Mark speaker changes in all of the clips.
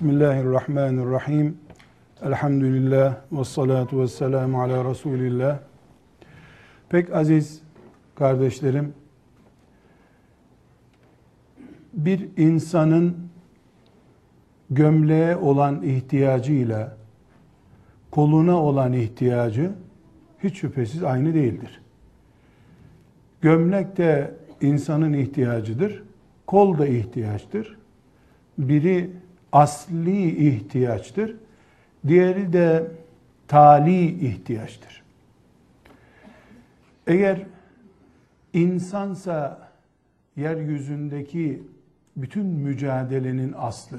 Speaker 1: Bismillahirrahmanirrahim. Elhamdülillah ve salatu ve selamu ala Resulillah. Pek aziz kardeşlerim, bir insanın gömleğe olan ihtiyacıyla koluna olan ihtiyacı hiç şüphesiz aynı değildir. Gömlek de insanın ihtiyacıdır, kol da ihtiyaçtır. Biri asli ihtiyaçtır. Diğeri de tali ihtiyaçtır. Eğer insansa yeryüzündeki bütün mücadelenin aslı,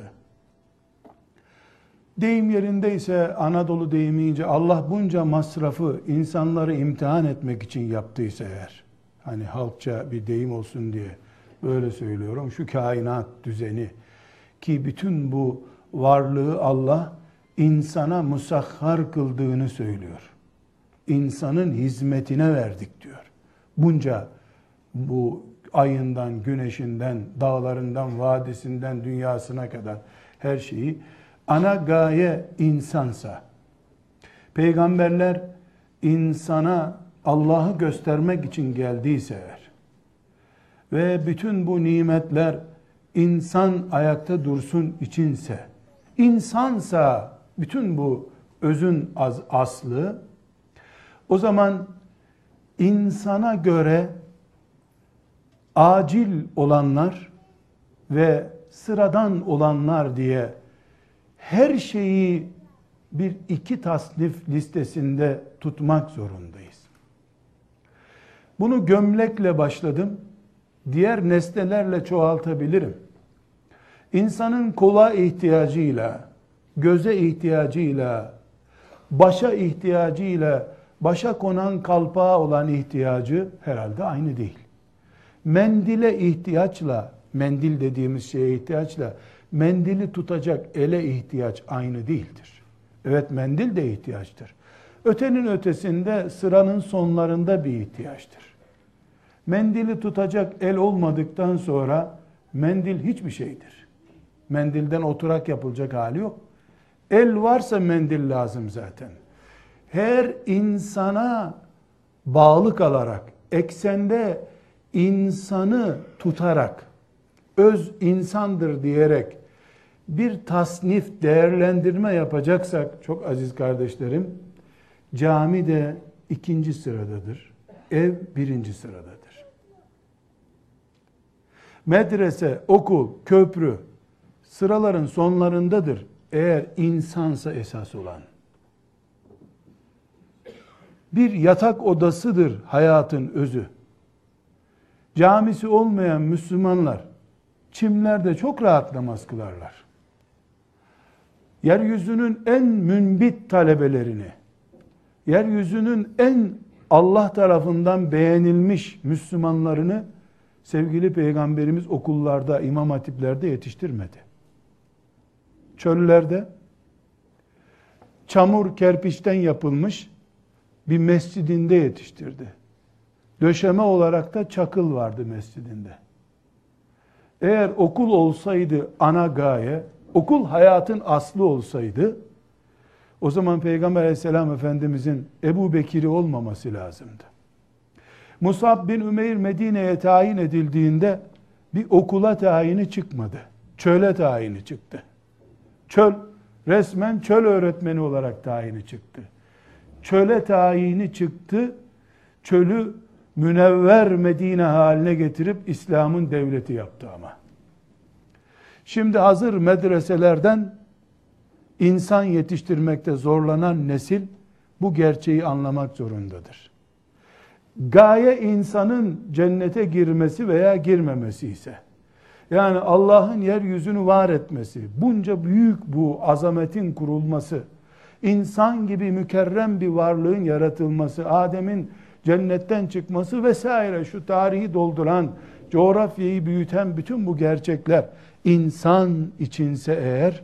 Speaker 1: deyim yerindeyse Anadolu deyimiyle Allah bunca masrafı insanları imtihan etmek için yaptıysa eğer, hani halkça bir deyim olsun diye böyle söylüyorum, şu kainat düzeni, ki bütün bu varlığı Allah insana musahhar kıldığını söylüyor. İnsanın hizmetine verdik diyor. Bunca bu ayından, güneşinden, dağlarından, vadisinden, dünyasına kadar her şeyi ana gaye insansa, peygamberler insana Allah'ı göstermek için geldiyse eğer ve bütün bu nimetler insan ayakta dursun içinse, insansa bütün bu özün az, aslı, o zaman insana göre acil olanlar ve sıradan olanlar diye her şeyi bir iki tasnif listesinde tutmak zorundayız. Bunu gömlekle başladım diğer nesnelerle çoğaltabilirim. İnsanın kola ihtiyacıyla, göze ihtiyacıyla, başa ihtiyacıyla, başa konan kalpağa olan ihtiyacı herhalde aynı değil. Mendile ihtiyaçla, mendil dediğimiz şeye ihtiyaçla, mendili tutacak ele ihtiyaç aynı değildir. Evet mendil de ihtiyaçtır. Ötenin ötesinde sıranın sonlarında bir ihtiyaçtır. Mendili tutacak el olmadıktan sonra mendil hiçbir şeydir. Mendilden oturak yapılacak hali yok. El varsa mendil lazım zaten. Her insana bağlı kalarak, eksende insanı tutarak, öz insandır diyerek bir tasnif, değerlendirme yapacaksak, çok aziz kardeşlerim, cami de ikinci sıradadır. Ev birinci sıradadır medrese, okul, köprü sıraların sonlarındadır. Eğer insansa esas olan. Bir yatak odasıdır hayatın özü. Camisi olmayan Müslümanlar çimlerde çok rahat namaz kılarlar. Yeryüzünün en münbit talebelerini, yeryüzünün en Allah tarafından beğenilmiş Müslümanlarını sevgili peygamberimiz okullarda, imam hatiplerde yetiştirmedi. Çöllerde çamur kerpiçten yapılmış bir mescidinde yetiştirdi. Döşeme olarak da çakıl vardı mescidinde. Eğer okul olsaydı ana gaye, okul hayatın aslı olsaydı, o zaman Peygamber aleyhisselam efendimizin Ebu Bekir'i olmaması lazımdı. Musab bin Ümeyr Medine'ye tayin edildiğinde bir okula tayini çıkmadı. Çöle tayini çıktı. Çöl, resmen çöl öğretmeni olarak tayini çıktı. Çöle tayini çıktı. Çölü münevver Medine haline getirip İslam'ın devleti yaptı ama. Şimdi hazır medreselerden insan yetiştirmekte zorlanan nesil bu gerçeği anlamak zorundadır gaye insanın cennete girmesi veya girmemesi ise, yani Allah'ın yeryüzünü var etmesi, bunca büyük bu azametin kurulması, insan gibi mükerrem bir varlığın yaratılması, Adem'in cennetten çıkması vesaire şu tarihi dolduran, coğrafyayı büyüten bütün bu gerçekler insan içinse eğer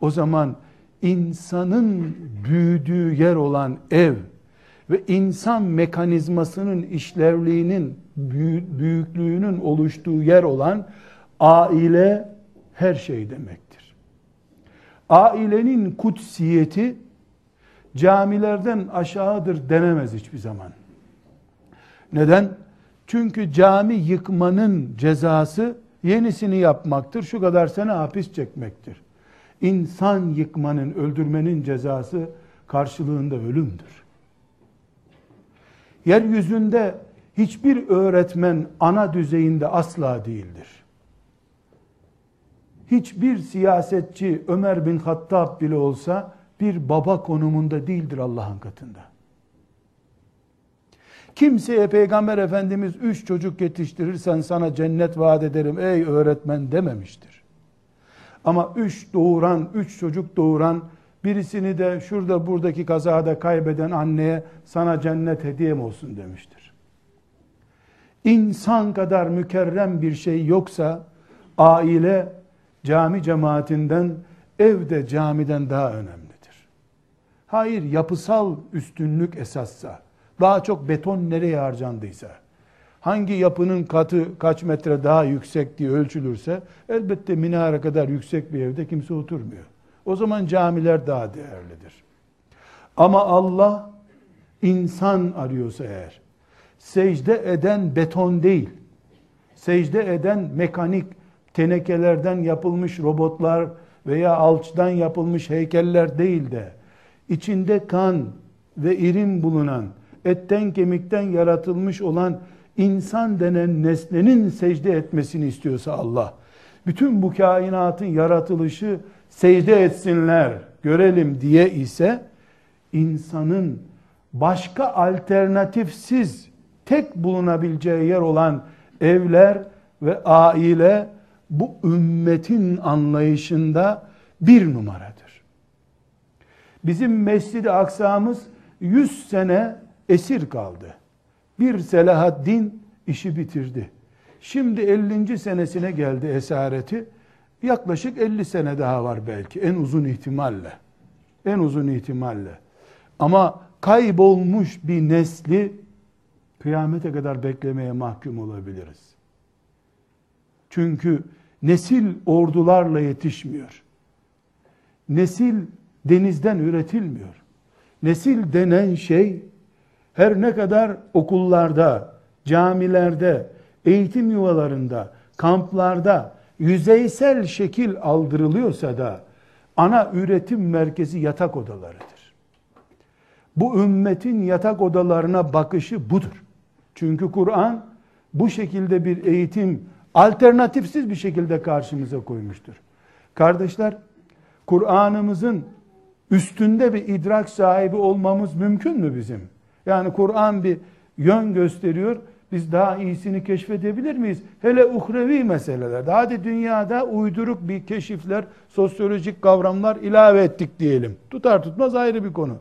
Speaker 1: o zaman insanın büyüdüğü yer olan ev ve insan mekanizmasının işlevliğinin büyüklüğünün oluştuğu yer olan aile her şey demektir. Ailenin kutsiyeti camilerden aşağıdır denemez hiçbir zaman. Neden? Çünkü cami yıkmanın cezası yenisini yapmaktır. Şu kadar sene hapis çekmektir. İnsan yıkmanın, öldürmenin cezası karşılığında ölümdür. Yeryüzünde hiçbir öğretmen ana düzeyinde asla değildir. Hiçbir siyasetçi Ömer bin Hattab bile olsa bir baba konumunda değildir Allah'ın katında. Kimseye Peygamber Efendimiz üç çocuk yetiştirirsen sana cennet vaat ederim ey öğretmen dememiştir. Ama üç doğuran, üç çocuk doğuran birisini de şurada buradaki kazada kaybeden anneye sana cennet hediyem olsun demiştir. İnsan kadar mükerrem bir şey yoksa aile cami cemaatinden evde camiden daha önemlidir. Hayır yapısal üstünlük esassa daha çok beton nereye harcandıysa hangi yapının katı kaç metre daha yüksek diye ölçülürse elbette minare kadar yüksek bir evde kimse oturmuyor. O zaman camiler daha değerlidir. Ama Allah insan arıyorsa eğer secde eden beton değil, secde eden mekanik tenekelerden yapılmış robotlar veya alçıdan yapılmış heykeller değil de içinde kan ve irim bulunan etten kemikten yaratılmış olan insan denen nesnenin secde etmesini istiyorsa Allah bütün bu kainatın yaratılışı secde etsinler görelim diye ise insanın başka alternatifsiz tek bulunabileceği yer olan evler ve aile bu ümmetin anlayışında bir numaradır. Bizim Mescid-i Aksa'mız 100 sene esir kaldı. Bir Selahaddin işi bitirdi. Şimdi 50. senesine geldi esareti. Yaklaşık 50 sene daha var belki en uzun ihtimalle. En uzun ihtimalle. Ama kaybolmuş bir nesli kıyamete kadar beklemeye mahkum olabiliriz. Çünkü nesil ordularla yetişmiyor. Nesil denizden üretilmiyor. Nesil denen şey her ne kadar okullarda, camilerde, eğitim yuvalarında, kamplarda yüzeysel şekil aldırılıyorsa da ana üretim merkezi yatak odalarıdır. Bu ümmetin yatak odalarına bakışı budur. Çünkü Kur'an bu şekilde bir eğitim alternatifsiz bir şekilde karşımıza koymuştur. Kardeşler, Kur'an'ımızın üstünde bir idrak sahibi olmamız mümkün mü bizim? Yani Kur'an bir yön gösteriyor. Biz daha iyisini keşfedebilir miyiz? Hele uhrevi meselelerde. Hadi dünyada uyduruk bir keşifler, sosyolojik kavramlar ilave ettik diyelim. Tutar tutmaz ayrı bir konu.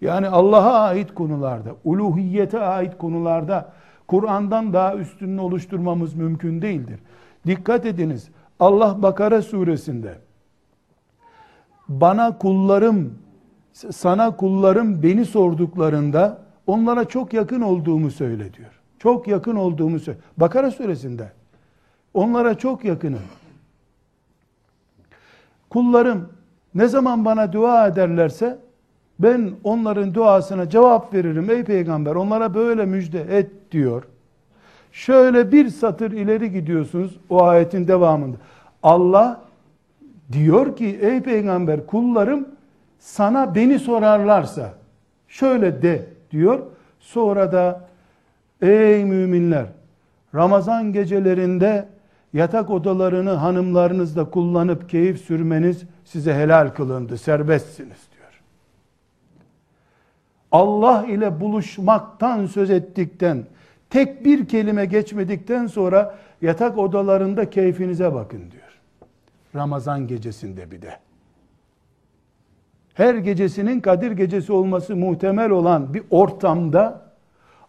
Speaker 1: Yani Allah'a ait konularda, uluhiyete ait konularda Kur'an'dan daha üstününü oluşturmamız mümkün değildir. Dikkat ediniz. Allah Bakara suresinde bana kullarım sana kullarım beni sorduklarında onlara çok yakın olduğumu söyle diyor. Çok yakın olduğumu söyle. Bakara suresinde. Onlara çok yakınım. Kullarım ne zaman bana dua ederlerse ben onların duasına cevap veririm ey peygamber onlara böyle müjde et diyor. Şöyle bir satır ileri gidiyorsunuz o ayetin devamında. Allah diyor ki ey peygamber kullarım sana beni sorarlarsa şöyle de diyor. Sonra da ey müminler Ramazan gecelerinde yatak odalarını hanımlarınızla kullanıp keyif sürmeniz size helal kılındı, serbestsiniz diyor. Allah ile buluşmaktan söz ettikten, tek bir kelime geçmedikten sonra yatak odalarında keyfinize bakın diyor. Ramazan gecesinde bir de. Her gecesinin Kadir gecesi olması muhtemel olan bir ortamda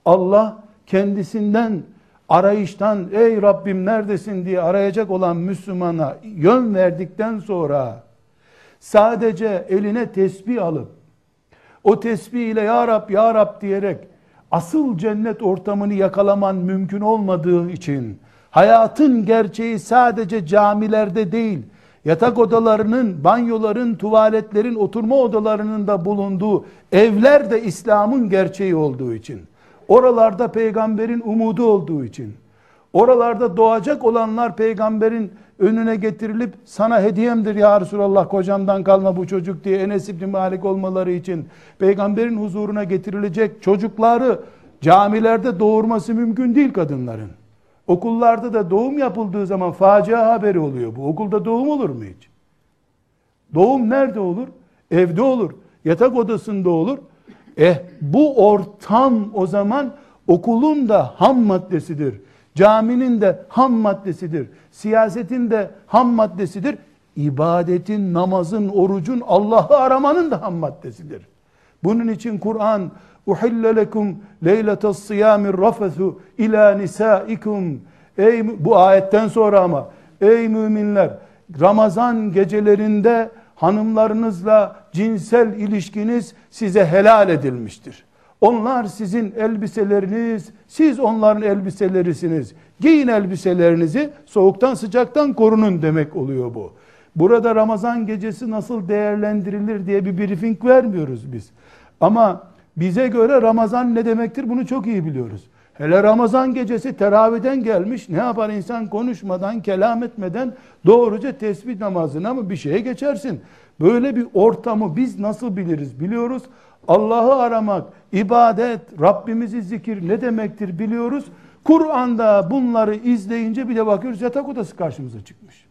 Speaker 1: Allah kendisinden arayıştan ey Rabbim neredesin? diye arayacak olan Müslümana yön verdikten sonra sadece eline tesbih alıp o tesbih ile ya Rab ya Rab diyerek asıl cennet ortamını yakalaman mümkün olmadığı için hayatın gerçeği sadece camilerde değil yatak odalarının, banyoların, tuvaletlerin, oturma odalarının da bulunduğu evler de İslam'ın gerçeği olduğu için, oralarda peygamberin umudu olduğu için, oralarda doğacak olanlar peygamberin önüne getirilip sana hediyemdir ya Resulallah kocamdan kalma bu çocuk diye Enes İbni Malik olmaları için peygamberin huzuruna getirilecek çocukları camilerde doğurması mümkün değil kadınların. Okullarda da doğum yapıldığı zaman facia haberi oluyor bu. Okulda doğum olur mu hiç? Doğum nerede olur? Evde olur. Yatak odasında olur. Eh bu ortam o zaman okulun da ham maddesidir. Caminin de ham maddesidir. Siyasetin de ham maddesidir. İbadetin, namazın, orucun, Allah'ı aramanın da ham maddesidir. Bunun için Kur'an uhille lekum leyletas siyamir rafesu ila nisaikum ey bu ayetten sonra ama ey müminler Ramazan gecelerinde hanımlarınızla cinsel ilişkiniz size helal edilmiştir. Onlar sizin elbiseleriniz, siz onların elbiselerisiniz. Giyin elbiselerinizi, soğuktan sıcaktan korunun demek oluyor bu. Burada Ramazan gecesi nasıl değerlendirilir diye bir briefing vermiyoruz biz. Ama bize göre Ramazan ne demektir bunu çok iyi biliyoruz. Hele Ramazan gecesi teraviden gelmiş. Ne yapar insan konuşmadan, kelam etmeden doğruca tesbih namazına mı bir şeye geçersin. Böyle bir ortamı biz nasıl biliriz? Biliyoruz. Allah'ı aramak, ibadet, Rabbimizi zikir ne demektir biliyoruz. Kur'an'da bunları izleyince bir de bakıyoruz yatak odası karşımıza çıkmış.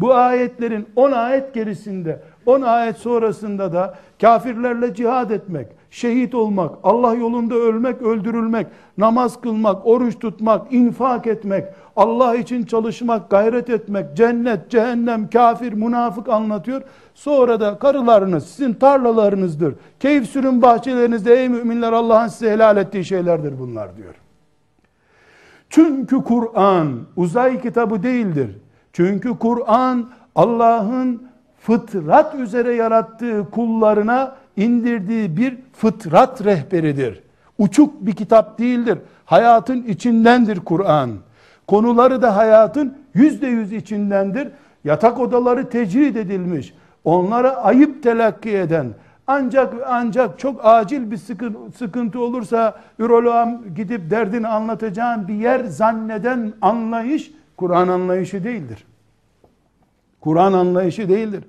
Speaker 1: Bu ayetlerin 10 ayet gerisinde, 10 ayet sonrasında da kafirlerle cihad etmek, şehit olmak, Allah yolunda ölmek, öldürülmek, namaz kılmak, oruç tutmak, infak etmek, Allah için çalışmak, gayret etmek, cennet, cehennem, kafir, münafık anlatıyor. Sonra da karılarınız sizin tarlalarınızdır. Keyif sürün bahçelerinizde ey müminler Allah'ın size helal ettiği şeylerdir bunlar diyor. Çünkü Kur'an uzay kitabı değildir. Çünkü Kur'an Allah'ın fıtrat üzere yarattığı kullarına indirdiği bir fıtrat rehberidir. Uçuk bir kitap değildir. Hayatın içindendir Kur'an. Konuları da hayatın yüzde yüz içindendir. Yatak odaları tecrid edilmiş. Onlara ayıp telakki eden, ancak ancak çok acil bir sıkıntı olursa üroloğa gidip derdini anlatacağın bir yer zanneden anlayış Kur'an anlayışı değildir. Kur'an anlayışı değildir.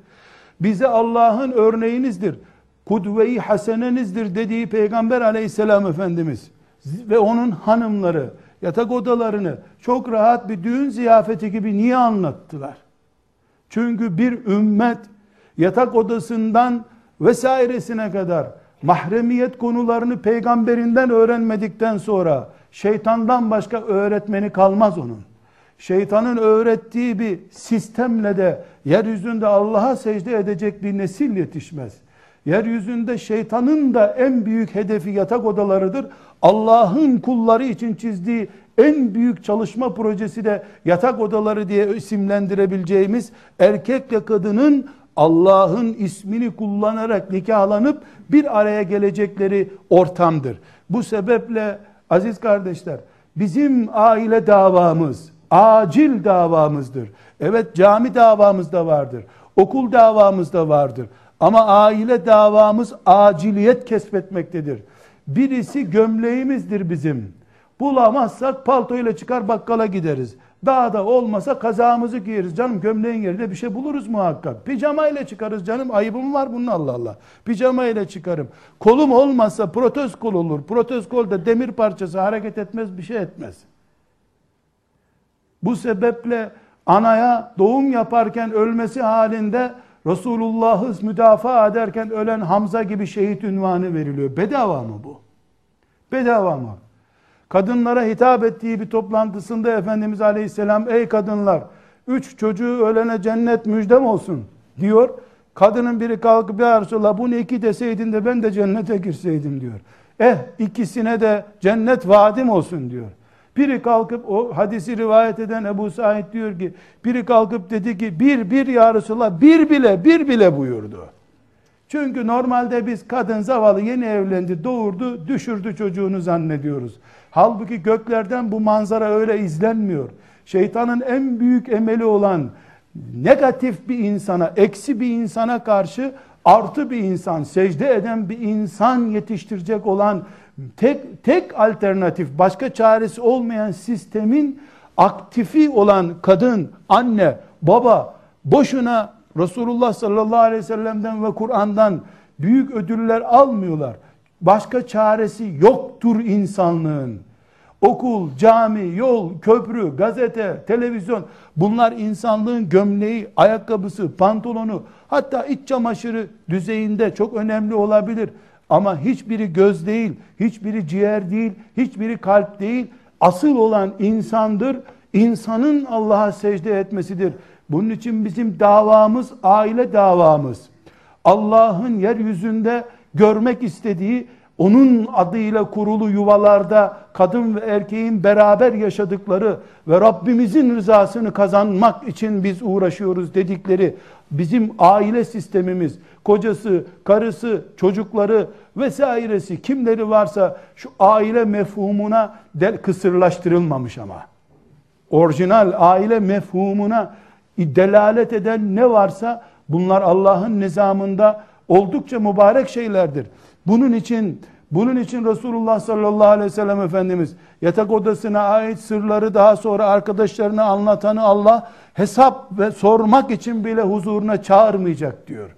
Speaker 1: Bize Allah'ın örneğinizdir. Kudve-i hasenenizdir dediği Peygamber aleyhisselam Efendimiz ve onun hanımları yatak odalarını çok rahat bir düğün ziyafeti gibi niye anlattılar? Çünkü bir ümmet yatak odasından vesairesine kadar mahremiyet konularını peygamberinden öğrenmedikten sonra şeytandan başka öğretmeni kalmaz onun. Şeytanın öğrettiği bir sistemle de yeryüzünde Allah'a secde edecek bir nesil yetişmez. Yeryüzünde şeytanın da en büyük hedefi yatak odalarıdır. Allah'ın kulları için çizdiği en büyük çalışma projesi de yatak odaları diye isimlendirebileceğimiz erkekle kadının Allah'ın ismini kullanarak nikahlanıp bir araya gelecekleri ortamdır. Bu sebeple aziz kardeşler bizim aile davamız acil davamızdır. Evet cami davamız da vardır. Okul davamız da vardır. Ama aile davamız aciliyet kesbetmektedir. Birisi gömleğimizdir bizim. Bulamazsak paltoyla çıkar bakkala gideriz. Dağda olmasa kazağımızı giyeriz. Canım gömleğin yerine bir şey buluruz muhakkak. Pijama ile çıkarız canım. Ayıbım var bunun Allah Allah. Pijama ile çıkarım. Kolum olmazsa protez kol olur. Protez kol da demir parçası hareket etmez bir şey etmez. Bu sebeple anaya doğum yaparken ölmesi halinde Resulullah'ı müdafaa ederken ölen Hamza gibi şehit ünvanı veriliyor. Bedava mı bu? Bedava mı? Kadınlara hitap ettiği bir toplantısında Efendimiz Aleyhisselam ey kadınlar üç çocuğu ölene cennet müjdem olsun diyor. Kadının biri kalkıp ya Resulallah bunu iki deseydin de ben de cennete girseydim diyor. Eh ikisine de cennet vaadim olsun diyor. Biri kalkıp o hadisi rivayet eden Ebu Said diyor ki biri kalkıp dedi ki bir bir ya Resulallah bir bile bir bile buyurdu. Çünkü normalde biz kadın zavallı yeni evlendi doğurdu düşürdü çocuğunu zannediyoruz. Halbuki göklerden bu manzara öyle izlenmiyor. Şeytanın en büyük emeli olan negatif bir insana, eksi bir insana karşı artı bir insan, secde eden bir insan yetiştirecek olan tek tek alternatif, başka çaresi olmayan sistemin aktifi olan kadın, anne, baba boşuna Resulullah sallallahu aleyhi ve sellem'den ve Kur'an'dan büyük ödüller almıyorlar. Başka çaresi yoktur insanlığın. Okul, cami, yol, köprü, gazete, televizyon bunlar insanlığın gömleği, ayakkabısı, pantolonu hatta iç çamaşırı düzeyinde çok önemli olabilir. Ama hiçbiri göz değil, hiçbiri ciğer değil, hiçbiri kalp değil. Asıl olan insandır. İnsanın Allah'a secde etmesidir. Bunun için bizim davamız aile davamız. Allah'ın yeryüzünde görmek istediği onun adıyla kurulu yuvalarda kadın ve erkeğin beraber yaşadıkları ve Rabbimizin rızasını kazanmak için biz uğraşıyoruz dedikleri bizim aile sistemimiz, kocası, karısı, çocukları vesairesi kimleri varsa şu aile mefhumuna del kısırlaştırılmamış ama. Orijinal aile mefhumuna delalet eden ne varsa bunlar Allah'ın nizamında oldukça mübarek şeylerdir. Bunun için bunun için Resulullah sallallahu aleyhi ve sellem Efendimiz yatak odasına ait sırları daha sonra arkadaşlarına anlatanı Allah hesap ve sormak için bile huzuruna çağırmayacak diyor.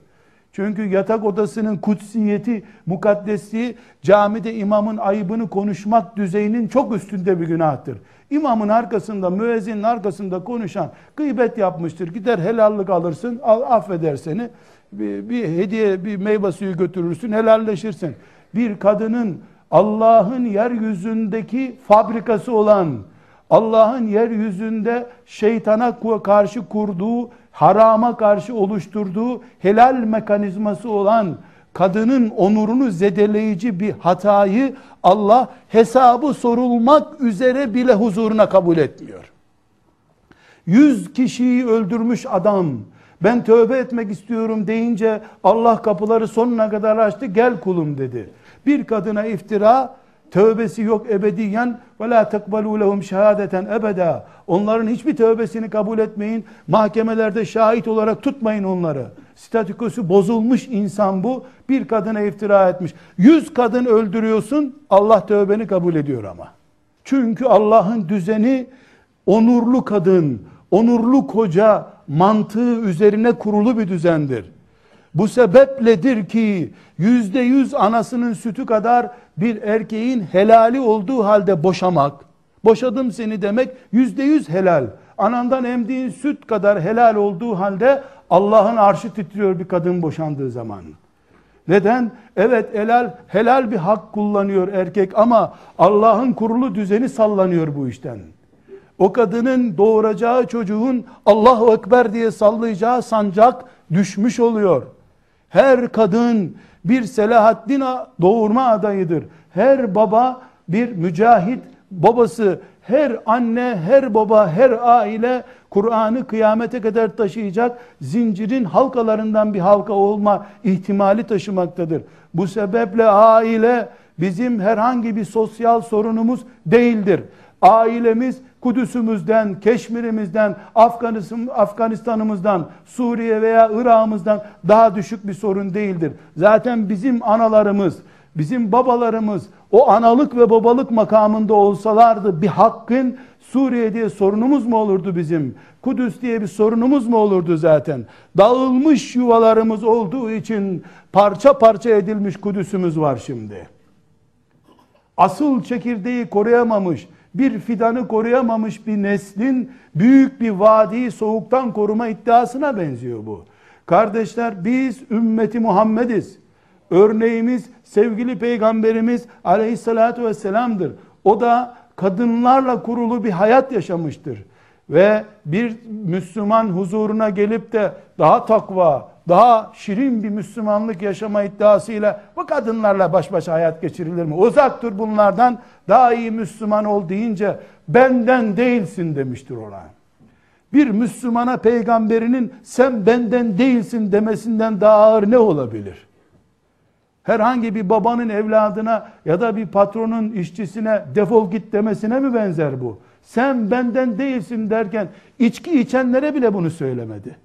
Speaker 1: Çünkü yatak odasının kutsiyeti, mukaddesliği camide imamın ayıbını konuşmak düzeyinin çok üstünde bir günahtır. İmamın arkasında, müezzinin arkasında konuşan gıybet yapmıştır. Gider helallik alırsın, affeder seni. Bir, bir hediye, bir meyve suyu götürürsün, helalleşirsin. Bir kadının Allah'ın yeryüzündeki fabrikası olan, Allah'ın yeryüzünde şeytana karşı kurduğu, harama karşı oluşturduğu helal mekanizması olan kadının onurunu zedeleyici bir hatayı Allah hesabı sorulmak üzere bile huzuruna kabul etmiyor. Yüz kişiyi öldürmüş adam ben tövbe etmek istiyorum deyince Allah kapıları sonuna kadar açtı gel kulum dedi. Bir kadına iftira tövbesi yok ebediyen ve la tekbalu lehum şehadeten ebeda. Onların hiçbir tövbesini kabul etmeyin. Mahkemelerde şahit olarak tutmayın onları. Statükosu bozulmuş insan bu. Bir kadına iftira etmiş. Yüz kadın öldürüyorsun. Allah tövbeni kabul ediyor ama. Çünkü Allah'ın düzeni onurlu kadın, onurlu koca mantığı üzerine kurulu bir düzendir. Bu sebepledir ki yüzde yüz anasının sütü kadar bir erkeğin helali olduğu halde boşamak, boşadım seni demek yüzde yüz helal. Anandan emdiğin süt kadar helal olduğu halde Allah'ın arşı titriyor bir kadın boşandığı zaman. Neden? Evet helal, helal bir hak kullanıyor erkek ama Allah'ın kurulu düzeni sallanıyor bu işten. O kadının doğuracağı çocuğun Allahu Ekber diye sallayacağı sancak düşmüş oluyor. Her kadın bir Selahaddin doğurma adayıdır. Her baba bir mücahit babası, her anne, her baba, her aile Kur'an'ı kıyamete kadar taşıyacak zincirin halkalarından bir halka olma ihtimali taşımaktadır. Bu sebeple aile bizim herhangi bir sosyal sorunumuz değildir. Ailemiz Kudüs'ümüzden, Keşmir'imizden, Afganistan, Afganistan'ımızdan, Suriye veya Irak'ımızdan daha düşük bir sorun değildir. Zaten bizim analarımız, bizim babalarımız o analık ve babalık makamında olsalardı bir hakkın Suriye diye sorunumuz mu olurdu bizim? Kudüs diye bir sorunumuz mu olurdu zaten? Dağılmış yuvalarımız olduğu için parça parça edilmiş Kudüs'ümüz var şimdi. Asıl çekirdeği koruyamamış, bir fidanı koruyamamış bir neslin büyük bir vadiyi soğuktan koruma iddiasına benziyor bu. Kardeşler biz ümmeti Muhammediz. Örneğimiz sevgili peygamberimiz aleyhissalatu vesselam'dır. O da kadınlarla kurulu bir hayat yaşamıştır. Ve bir Müslüman huzuruna gelip de daha takva, daha şirin bir Müslümanlık yaşama iddiasıyla bu kadınlarla baş başa hayat geçirilir mi? Uzak dur bunlardan daha iyi Müslüman ol deyince benden değilsin demiştir ona. Bir Müslümana peygamberinin sen benden değilsin demesinden daha ağır ne olabilir? Herhangi bir babanın evladına ya da bir patronun işçisine defol git demesine mi benzer bu? sen benden değilsin derken içki içenlere bile bunu söylemedi.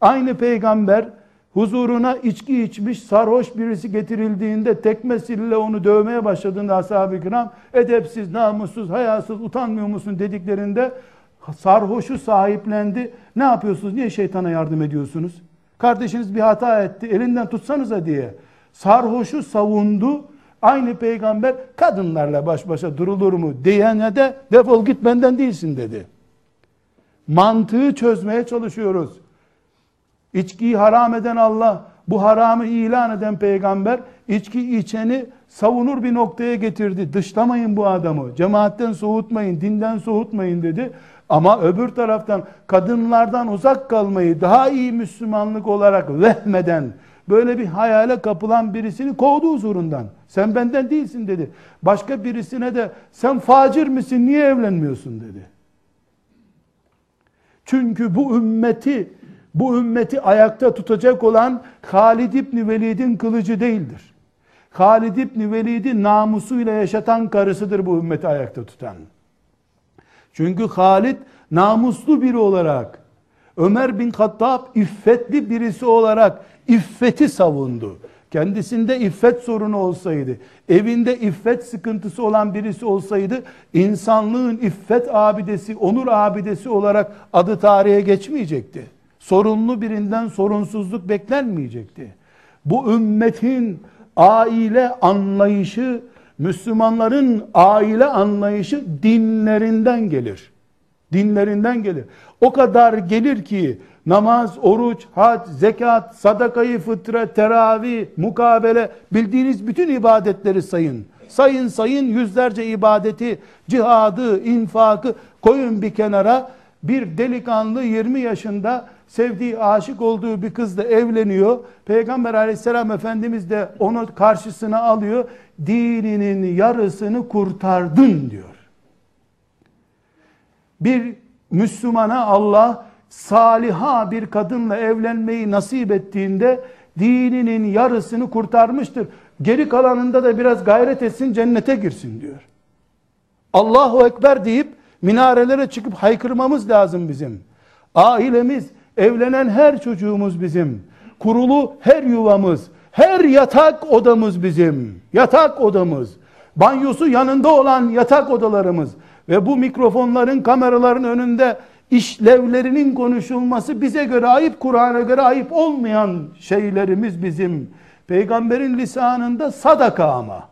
Speaker 1: Aynı peygamber huzuruna içki içmiş sarhoş birisi getirildiğinde tekmesiyle onu dövmeye başladığında ashab-ı kiram edepsiz, namussuz, hayasız, utanmıyor musun dediklerinde sarhoşu sahiplendi. Ne yapıyorsunuz? Niye şeytana yardım ediyorsunuz? Kardeşiniz bir hata etti. Elinden tutsanıza diye. Sarhoşu savundu. Aynı peygamber kadınlarla baş başa durulur mu diyene de defol git benden değilsin dedi. Mantığı çözmeye çalışıyoruz. İçkiyi haram eden Allah, bu haramı ilan eden peygamber, içki içeni savunur bir noktaya getirdi. Dışlamayın bu adamı, cemaatten soğutmayın, dinden soğutmayın dedi. Ama öbür taraftan kadınlardan uzak kalmayı daha iyi Müslümanlık olarak vehmeden, böyle bir hayale kapılan birisini kovdu huzurundan. Sen benden değilsin dedi. Başka birisine de sen facir misin niye evlenmiyorsun dedi. Çünkü bu ümmeti bu ümmeti ayakta tutacak olan Halid İbni Velid'in kılıcı değildir. Halid İbni Velid'i namusuyla yaşatan karısıdır bu ümmeti ayakta tutan. Çünkü Halid namuslu biri olarak, Ömer bin Hattab iffetli birisi olarak iffeti savundu. Kendisinde iffet sorunu olsaydı, evinde iffet sıkıntısı olan birisi olsaydı, insanlığın iffet abidesi, onur abidesi olarak adı tarihe geçmeyecekti. Sorunlu birinden sorunsuzluk beklenmeyecekti. Bu ümmetin aile anlayışı, Müslümanların aile anlayışı dinlerinden gelir. Dinlerinden gelir. O kadar gelir ki namaz, oruç, hac, zekat, sadakayı fıtre, teravih, mukabele bildiğiniz bütün ibadetleri sayın. Sayın sayın yüzlerce ibadeti, cihadı, infakı koyun bir kenara. Bir delikanlı 20 yaşında sevdiği, aşık olduğu bir kızla evleniyor. Peygamber aleyhisselam efendimiz de onu karşısına alıyor. Dininin yarısını kurtardın diyor. Bir Müslümana Allah saliha bir kadınla evlenmeyi nasip ettiğinde dininin yarısını kurtarmıştır. Geri kalanında da biraz gayret etsin cennete girsin diyor. Allahu Ekber deyip minarelere çıkıp haykırmamız lazım bizim. Ailemiz, evlenen her çocuğumuz bizim. Kurulu her yuvamız, her yatak odamız bizim. Yatak odamız. Banyosu yanında olan yatak odalarımız. Ve bu mikrofonların, kameraların önünde işlevlerinin konuşulması bize göre ayıp, Kur'an'a göre ayıp olmayan şeylerimiz bizim. Peygamberin lisanında sadaka ama.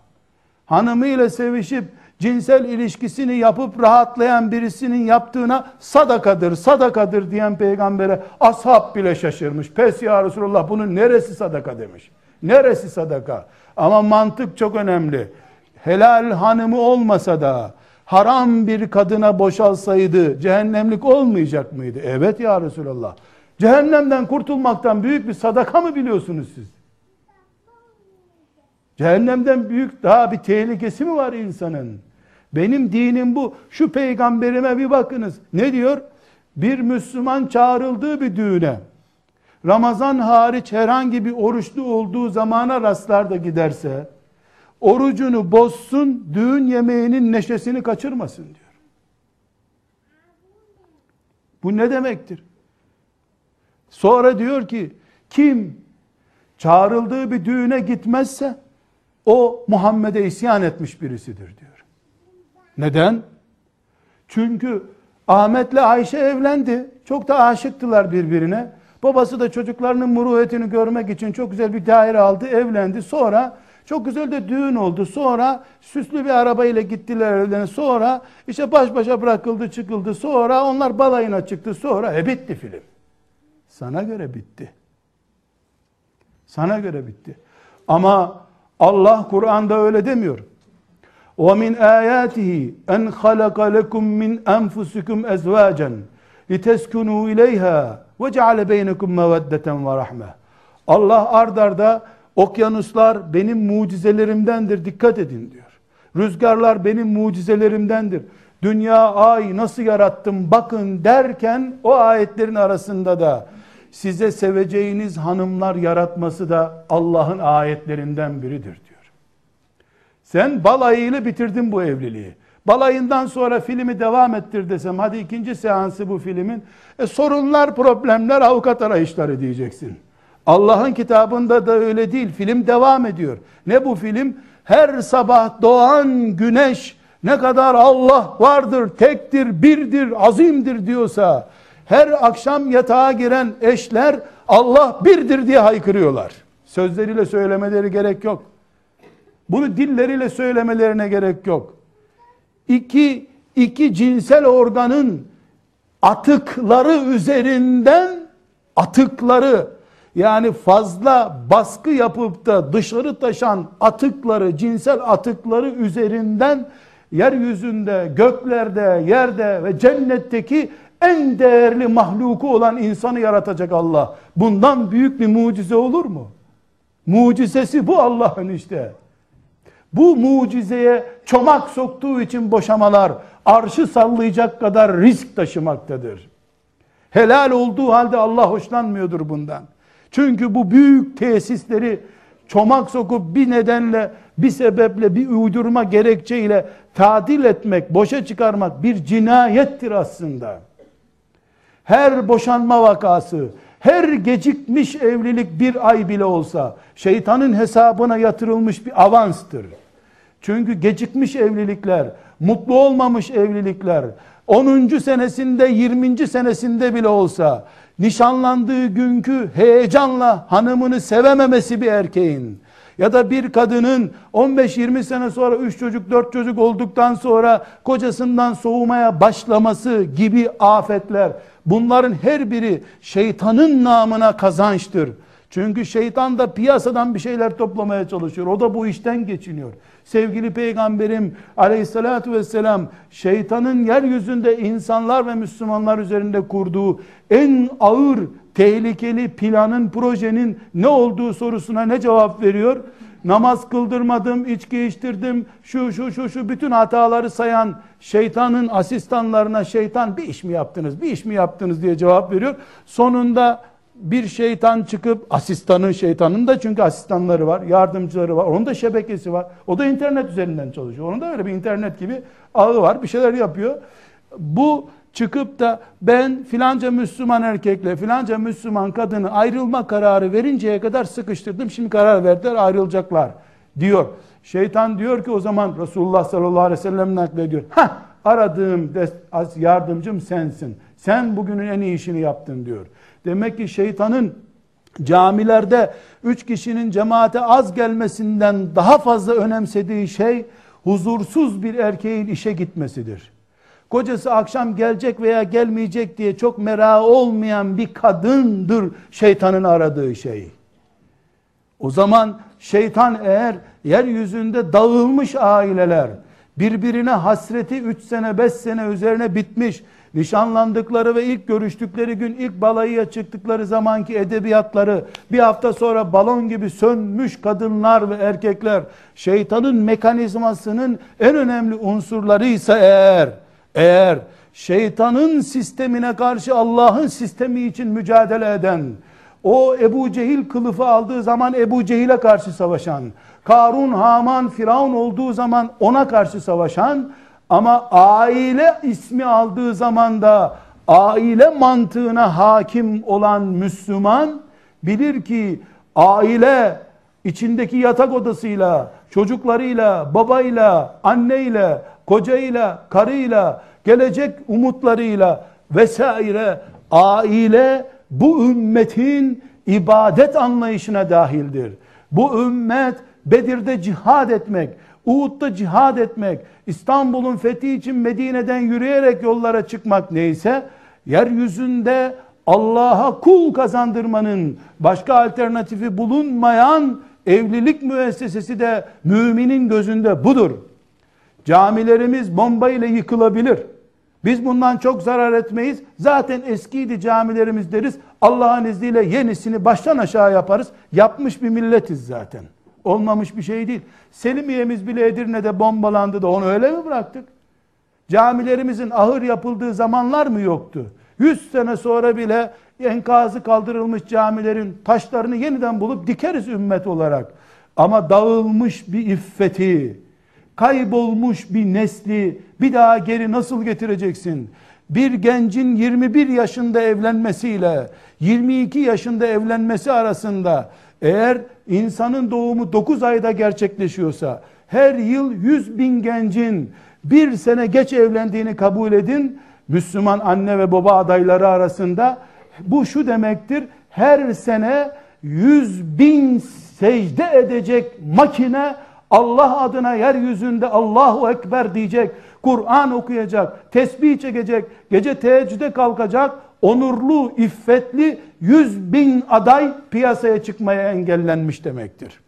Speaker 1: Hanımıyla sevişip cinsel ilişkisini yapıp rahatlayan birisinin yaptığına sadakadır, sadakadır diyen peygambere ashab bile şaşırmış. Pes ya Resulallah bunun neresi sadaka demiş. Neresi sadaka? Ama mantık çok önemli. Helal hanımı olmasa da haram bir kadına boşalsaydı cehennemlik olmayacak mıydı? Evet ya Resulallah. Cehennemden kurtulmaktan büyük bir sadaka mı biliyorsunuz siz? Cehennemden büyük daha bir tehlikesi mi var insanın? Benim dinim bu. Şu peygamberime bir bakınız. Ne diyor? Bir Müslüman çağrıldığı bir düğüne Ramazan hariç herhangi bir oruçlu olduğu zamana rastlar da giderse orucunu bozsun, düğün yemeğinin neşesini kaçırmasın diyor. Bu ne demektir? Sonra diyor ki kim çağrıldığı bir düğüne gitmezse o Muhammed'e isyan etmiş birisidir diyor. Neden? Çünkü Ahmet'le Ayşe evlendi. Çok da aşıktılar birbirine. Babası da çocuklarının muruhetini görmek için çok güzel bir daire aldı, evlendi. Sonra çok güzel de düğün oldu. Sonra süslü bir arabayla gittiler evlerine. Sonra işte baş başa bırakıldı çıkıldı. Sonra onlar balayına çıktı. Sonra e bitti film. Sana göre bitti. Sana göre bitti. Ama Allah Kur'an'da öyle demiyor. وَمِنْ آيَاتِهِ اَنْ خَلَقَ لَكُمْ مِنْ أَنْفُسِكُمْ اَزْوَاجًا لِتَسْكُنُوا اِلَيْهَا وَجَعَلَ بَيْنَكُمْ مَوَدَّةً وَرَحْمَةً Allah ardarda okyanuslar benim mucizelerimdendir dikkat edin diyor. Rüzgarlar benim mucizelerimdendir. Dünya ay nasıl yarattım bakın derken o ayetlerin arasında da size seveceğiniz hanımlar yaratması da Allah'ın ayetlerinden biridir diyor. Sen balayıyla bitirdin bu evliliği. Balayından sonra filmi devam ettir desem, hadi ikinci seansı bu filmin, e, sorunlar, problemler, avukat arayışları diyeceksin. Allah'ın kitabında da öyle değil. Film devam ediyor. Ne bu film? Her sabah doğan güneş ne kadar Allah vardır, tektir, birdir, azimdir diyorsa, her akşam yatağa giren eşler Allah birdir diye haykırıyorlar. Sözleriyle söylemeleri gerek yok. Bunu dilleriyle söylemelerine gerek yok. İki, iki cinsel organın atıkları üzerinden atıkları yani fazla baskı yapıp da dışarı taşan atıkları, cinsel atıkları üzerinden yeryüzünde, göklerde, yerde ve cennetteki en değerli mahluku olan insanı yaratacak Allah. Bundan büyük bir mucize olur mu? Mucizesi bu Allah'ın işte. Bu mucizeye çomak soktuğu için boşamalar arşı sallayacak kadar risk taşımaktadır. Helal olduğu halde Allah hoşlanmıyordur bundan. Çünkü bu büyük tesisleri çomak sokup bir nedenle, bir sebeple, bir uydurma gerekçeyle tadil etmek, boşa çıkarmak bir cinayettir aslında. Her boşanma vakası, her gecikmiş evlilik bir ay bile olsa şeytanın hesabına yatırılmış bir avanstır. Çünkü gecikmiş evlilikler, mutlu olmamış evlilikler, 10. senesinde 20. senesinde bile olsa nişanlandığı günkü heyecanla hanımını sevememesi bir erkeğin ya da bir kadının 15-20 sene sonra 3 çocuk 4 çocuk olduktan sonra kocasından soğumaya başlaması gibi afetler bunların her biri şeytanın namına kazançtır. Çünkü şeytan da piyasadan bir şeyler toplamaya çalışıyor. O da bu işten geçiniyor. Sevgili peygamberim aleyhissalatü vesselam şeytanın yeryüzünde insanlar ve Müslümanlar üzerinde kurduğu en ağır tehlikeli planın projenin ne olduğu sorusuna ne cevap veriyor? Namaz kıldırmadım, içki içtirdim, şu şu şu şu bütün hataları sayan şeytanın asistanlarına şeytan bir iş mi yaptınız, bir iş mi yaptınız diye cevap veriyor. Sonunda bir şeytan çıkıp asistanın şeytanın da çünkü asistanları var, yardımcıları var. Onun da şebekesi var. O da internet üzerinden çalışıyor. Onun da öyle bir internet gibi ağı var. Bir şeyler yapıyor. Bu çıkıp da ben filanca Müslüman erkekle filanca Müslüman kadını ayrılma kararı verinceye kadar sıkıştırdım. Şimdi karar verdiler ayrılacaklar diyor. Şeytan diyor ki o zaman Resulullah sallallahu aleyhi ve sellem naklediyor. Ha aradığım yardımcım sensin. Sen bugünün en iyi işini yaptın diyor. Demek ki şeytanın camilerde üç kişinin cemaate az gelmesinden daha fazla önemsediği şey huzursuz bir erkeğin işe gitmesidir. Kocası akşam gelecek veya gelmeyecek diye çok merak olmayan bir kadındır şeytanın aradığı şey. O zaman şeytan eğer yeryüzünde dağılmış aileler, birbirine hasreti 3 sene 5 sene üzerine bitmiş, nişanlandıkları ve ilk görüştükleri gün ilk balayıya çıktıkları zamanki edebiyatları bir hafta sonra balon gibi sönmüş kadınlar ve erkekler şeytanın mekanizmasının en önemli unsurlarıysa eğer eğer şeytanın sistemine karşı Allah'ın sistemi için mücadele eden o Ebu Cehil kılıfı aldığı zaman Ebu Cehil'e karşı savaşan Karun, Haman, Firavun olduğu zaman ona karşı savaşan ama aile ismi aldığı zaman da aile mantığına hakim olan Müslüman bilir ki aile içindeki yatak odasıyla, çocuklarıyla, babayla, anneyle, kocayla, karıyla, gelecek umutlarıyla vesaire aile bu ümmetin ibadet anlayışına dahildir. Bu ümmet Bedir'de cihad etmek, Uhud'da cihad etmek, İstanbul'un fethi için Medine'den yürüyerek yollara çıkmak neyse, yeryüzünde Allah'a kul kazandırmanın başka alternatifi bulunmayan evlilik müessesesi de müminin gözünde budur. Camilerimiz bomba ile yıkılabilir. Biz bundan çok zarar etmeyiz. Zaten eskiydi camilerimiz deriz. Allah'ın izniyle yenisini baştan aşağı yaparız. Yapmış bir milletiz zaten. Olmamış bir şey değil. Selimiye'miz bile Edirne'de bombalandı da onu öyle mi bıraktık? Camilerimizin ahır yapıldığı zamanlar mı yoktu? 100 sene sonra bile enkazı kaldırılmış camilerin taşlarını yeniden bulup dikeriz ümmet olarak. Ama dağılmış bir iffeti, kaybolmuş bir nesli bir daha geri nasıl getireceksin? Bir gencin 21 yaşında evlenmesiyle 22 yaşında evlenmesi arasında eğer insanın doğumu 9 ayda gerçekleşiyorsa her yıl 100 bin gencin bir sene geç evlendiğini kabul edin. Müslüman anne ve baba adayları arasında bu şu demektir. Her sene 100 bin secde edecek makine Allah adına yeryüzünde Allahu Ekber diyecek, Kur'an okuyacak, tesbih çekecek, gece teheccüde kalkacak, onurlu, iffetli 100 bin aday piyasaya çıkmaya engellenmiş demektir.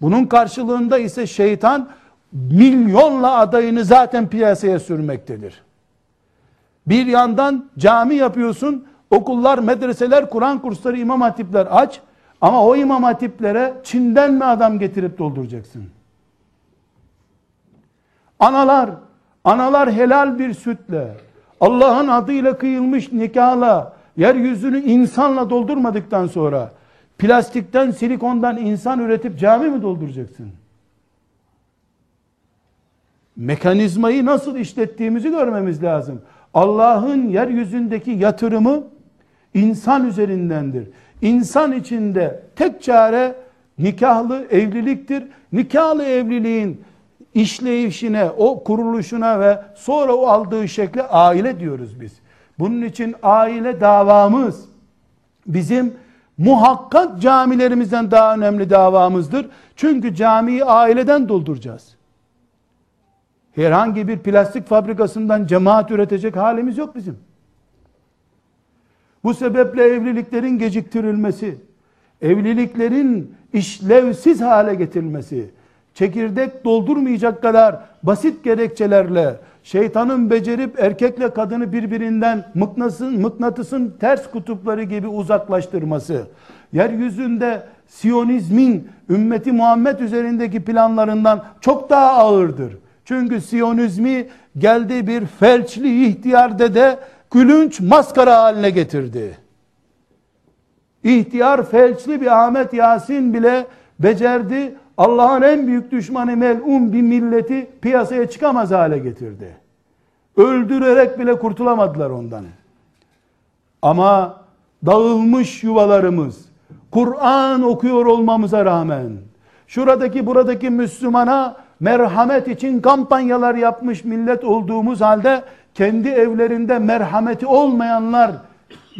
Speaker 1: Bunun karşılığında ise şeytan milyonla adayını zaten piyasaya sürmektedir. Bir yandan cami yapıyorsun, okullar, medreseler, Kur'an kursları, imam hatipler aç. Ama o imam hatiplere Çin'den mi adam getirip dolduracaksın? Analar, analar helal bir sütle, Allah'ın adıyla kıyılmış nikahla, yeryüzünü insanla doldurmadıktan sonra, plastikten, silikondan insan üretip cami mi dolduracaksın? Mekanizmayı nasıl işlettiğimizi görmemiz lazım. Allah'ın yeryüzündeki yatırımı insan üzerindendir. İnsan içinde tek çare nikahlı evliliktir. Nikahlı evliliğin işleyişine, o kuruluşuna ve sonra o aldığı şekle aile diyoruz biz. Bunun için aile davamız bizim muhakkak camilerimizden daha önemli davamızdır. Çünkü camiyi aileden dolduracağız. Herhangi bir plastik fabrikasından cemaat üretecek halimiz yok bizim. Bu sebeple evliliklerin geciktirilmesi, evliliklerin işlevsiz hale getirilmesi, çekirdek doldurmayacak kadar basit gerekçelerle şeytanın becerip erkekle kadını birbirinden mıknatısın, mıknatısın ters kutupları gibi uzaklaştırması, yeryüzünde Siyonizmin ümmeti Muhammed üzerindeki planlarından çok daha ağırdır. Çünkü Siyonizmi geldi bir felçli ihtiyar dede gülünç maskara haline getirdi. İhtiyar felçli bir Ahmet Yasin bile becerdi. Allah'ın en büyük düşmanı melun bir milleti piyasaya çıkamaz hale getirdi. Öldürerek bile kurtulamadılar ondan. Ama dağılmış yuvalarımız, Kur'an okuyor olmamıza rağmen, şuradaki buradaki Müslümana merhamet için kampanyalar yapmış millet olduğumuz halde kendi evlerinde merhameti olmayanlar,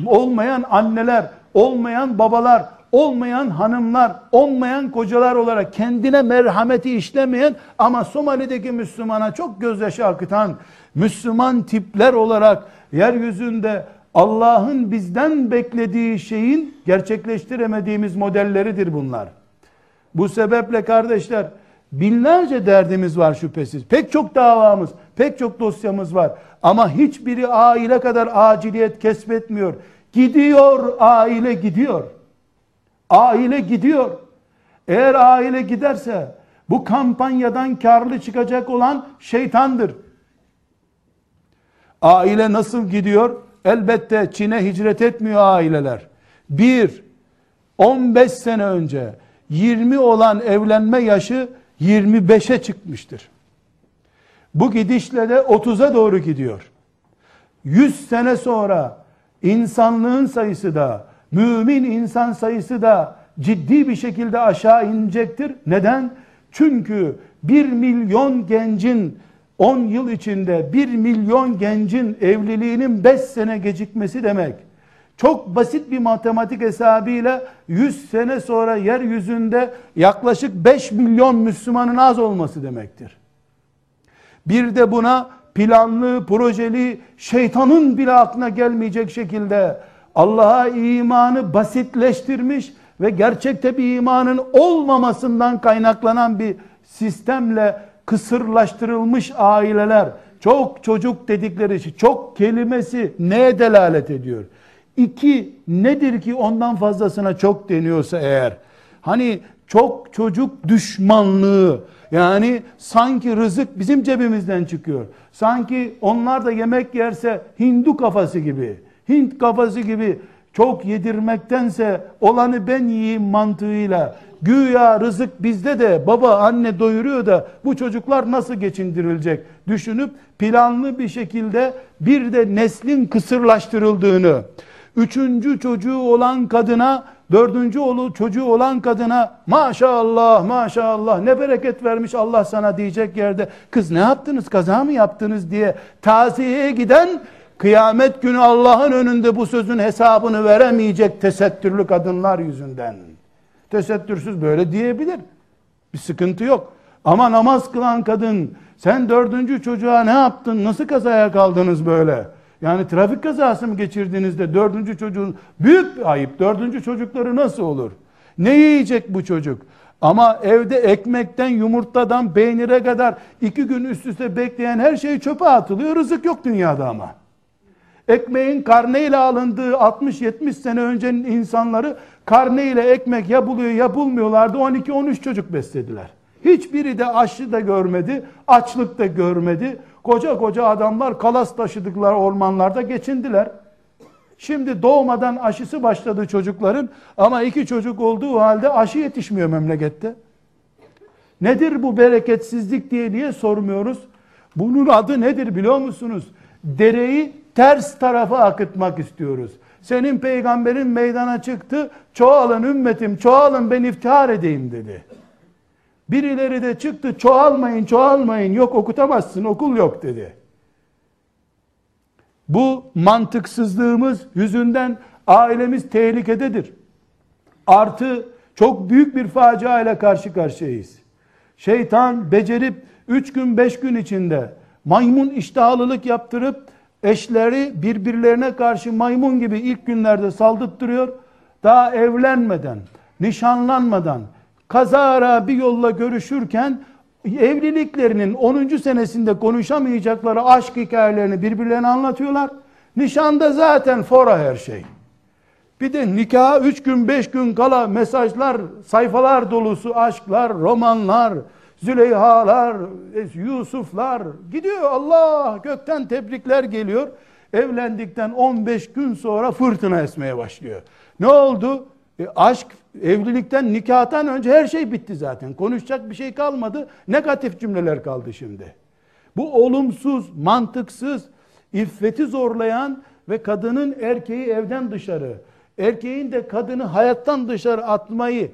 Speaker 1: olmayan anneler, olmayan babalar, olmayan hanımlar, olmayan kocalar olarak kendine merhameti işlemeyen ama Somali'deki Müslümana çok gözyaşı akıtan Müslüman tipler olarak yeryüzünde Allah'ın bizden beklediği şeyin gerçekleştiremediğimiz modelleridir bunlar. Bu sebeple kardeşler binlerce derdimiz var şüphesiz. Pek çok davamız, pek çok dosyamız var. Ama hiçbiri aile kadar aciliyet kesbetmiyor. Gidiyor aile gidiyor. Aile gidiyor. Eğer aile giderse bu kampanyadan karlı çıkacak olan şeytandır. Aile nasıl gidiyor? Elbette Çin'e hicret etmiyor aileler. Bir, 15 sene önce 20 olan evlenme yaşı 25'e çıkmıştır. Bu gidişle de 30'a doğru gidiyor. 100 sene sonra insanlığın sayısı da, mümin insan sayısı da ciddi bir şekilde aşağı inecektir. Neden? Çünkü 1 milyon gencin 10 yıl içinde 1 milyon gencin evliliğinin 5 sene gecikmesi demek. Çok basit bir matematik hesabıyla 100 sene sonra yeryüzünde yaklaşık 5 milyon Müslümanın az olması demektir. Bir de buna planlı, projeli, şeytanın bile aklına gelmeyecek şekilde Allah'a imanı basitleştirmiş ve gerçekte bir imanın olmamasından kaynaklanan bir sistemle kısırlaştırılmış aileler, çok çocuk dedikleri şey, çok kelimesi neye delalet ediyor? İki, nedir ki ondan fazlasına çok deniyorsa eğer? Hani çok çocuk düşmanlığı, yani sanki rızık bizim cebimizden çıkıyor. Sanki onlar da yemek yerse Hindu kafası gibi, Hint kafası gibi çok yedirmektense olanı ben yiyeyim mantığıyla. Güya rızık bizde de baba anne doyuruyor da bu çocuklar nasıl geçindirilecek? Düşünüp planlı bir şekilde bir de neslin kısırlaştırıldığını üçüncü çocuğu olan kadına dördüncü oğlu çocuğu olan kadına maşallah maşallah ne bereket vermiş Allah sana diyecek yerde kız ne yaptınız kaza mı yaptınız? diye taziyeye giden kıyamet günü Allah'ın önünde bu sözün hesabını veremeyecek tesettürlü kadınlar yüzünden. Tesettürsüz böyle diyebilir. Bir sıkıntı yok. Ama namaz kılan kadın sen dördüncü çocuğa ne yaptın? Nasıl kazaya kaldınız böyle? Yani trafik kazası mı geçirdiğinizde dördüncü çocuğun büyük bir ayıp. Dördüncü çocukları nasıl olur? Ne yiyecek bu çocuk? Ama evde ekmekten, yumurtadan, peynire kadar iki gün üst üste bekleyen her şey çöpe atılıyor. Rızık yok dünyada ama. Ekmeğin karneyle alındığı 60-70 sene öncenin insanları karneyle ekmek ya buluyor ya bulmuyorlardı. 12-13 çocuk beslediler. Hiçbiri de aşı da görmedi, açlık da görmedi. Koca koca adamlar kalas taşıdıklar ormanlarda geçindiler. Şimdi doğmadan aşısı başladı çocukların ama iki çocuk olduğu halde aşı yetişmiyor memlekette. Nedir bu bereketsizlik diye niye sormuyoruz? Bunun adı nedir biliyor musunuz? Dereyi ters tarafa akıtmak istiyoruz. Senin peygamberin meydana çıktı, çoğalın ümmetim, çoğalın ben iftihar edeyim dedi. Birileri de çıktı çoğalmayın çoğalmayın yok okutamazsın okul yok dedi. Bu mantıksızlığımız yüzünden ailemiz tehlikededir. Artı çok büyük bir facia ile karşı karşıyayız. Şeytan becerip üç gün beş gün içinde maymun iştahlılık yaptırıp eşleri birbirlerine karşı maymun gibi ilk günlerde saldırttırıyor. Daha evlenmeden, nişanlanmadan, kazara bir yolla görüşürken evliliklerinin 10. senesinde konuşamayacakları aşk hikayelerini birbirlerine anlatıyorlar. Nişanda zaten fora her şey. Bir de nikaha 3 gün 5 gün kala mesajlar, sayfalar dolusu aşklar, romanlar, Züleyhalar, Yusuflar gidiyor Allah gökten tebrikler geliyor. Evlendikten 15 gün sonra fırtına esmeye başlıyor. Ne oldu? E, aşk evlilikten, nikahtan önce her şey bitti zaten. Konuşacak bir şey kalmadı. Negatif cümleler kaldı şimdi. Bu olumsuz, mantıksız, iffeti zorlayan ve kadının erkeği evden dışarı, erkeğin de kadını hayattan dışarı atmayı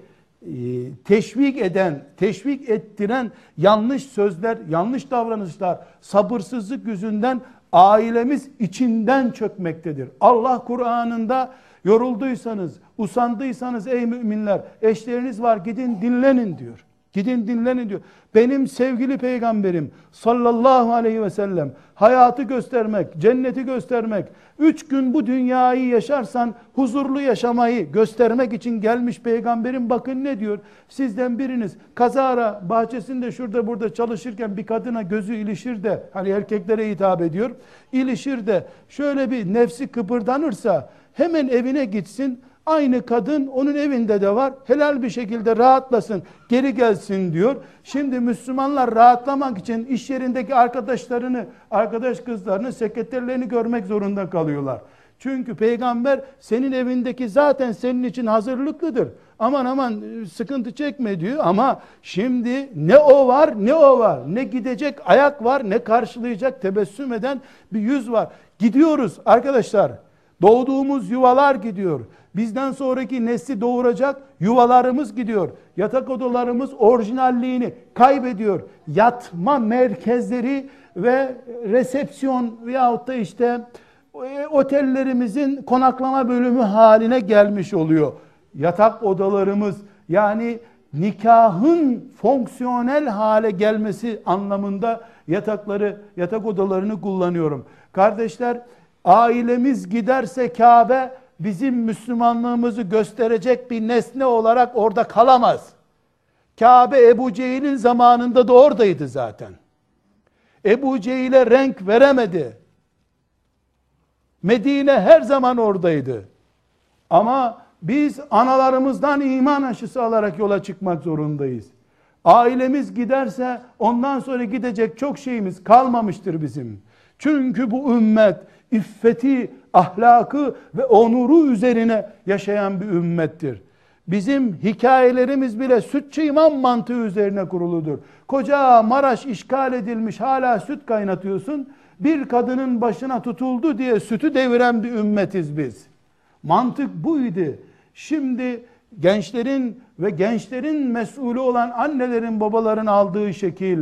Speaker 1: teşvik eden, teşvik ettiren yanlış sözler, yanlış davranışlar, sabırsızlık yüzünden ailemiz içinden çökmektedir. Allah Kur'an'ında yorulduysanız, usandıysanız ey müminler, eşleriniz var gidin dinlenin diyor. Gidin dinlenin diyor. Benim sevgili peygamberim sallallahu aleyhi ve sellem hayatı göstermek, cenneti göstermek, üç gün bu dünyayı yaşarsan huzurlu yaşamayı göstermek için gelmiş peygamberim bakın ne diyor. Sizden biriniz kazara bahçesinde şurada burada çalışırken bir kadına gözü ilişir de hani erkeklere hitap ediyor. ilişir de şöyle bir nefsi kıpırdanırsa hemen evine gitsin Aynı kadın onun evinde de var. Helal bir şekilde rahatlasın, geri gelsin diyor. Şimdi Müslümanlar rahatlamak için iş yerindeki arkadaşlarını, arkadaş kızlarını, sekreterlerini görmek zorunda kalıyorlar. Çünkü peygamber senin evindeki zaten senin için hazırlıklıdır. Aman aman sıkıntı çekme diyor ama şimdi ne o var ne o var. Ne gidecek ayak var ne karşılayacak tebessüm eden bir yüz var. Gidiyoruz arkadaşlar. Doğduğumuz yuvalar gidiyor. Bizden sonraki nesli doğuracak yuvalarımız gidiyor. Yatak odalarımız orijinalliğini kaybediyor. Yatma merkezleri ve resepsiyon veyahut da işte e, otellerimizin konaklama bölümü haline gelmiş oluyor. Yatak odalarımız yani nikahın fonksiyonel hale gelmesi anlamında yatakları, yatak odalarını kullanıyorum. Kardeşler, ailemiz giderse Kabe bizim Müslümanlığımızı gösterecek bir nesne olarak orada kalamaz. Kabe Ebu Cehil'in zamanında da oradaydı zaten. Ebu Cehil'e renk veremedi. Medine her zaman oradaydı. Ama biz analarımızdan iman aşısı alarak yola çıkmak zorundayız. Ailemiz giderse ondan sonra gidecek çok şeyimiz kalmamıştır bizim. Çünkü bu ümmet iffeti ahlakı ve onuru üzerine yaşayan bir ümmettir. Bizim hikayelerimiz bile sütçü imam mantığı üzerine kuruludur. Koca Maraş işgal edilmiş hala süt kaynatıyorsun. Bir kadının başına tutuldu diye sütü deviren bir ümmetiz biz. Mantık buydu. Şimdi gençlerin ve gençlerin mesulü olan annelerin babaların aldığı şekil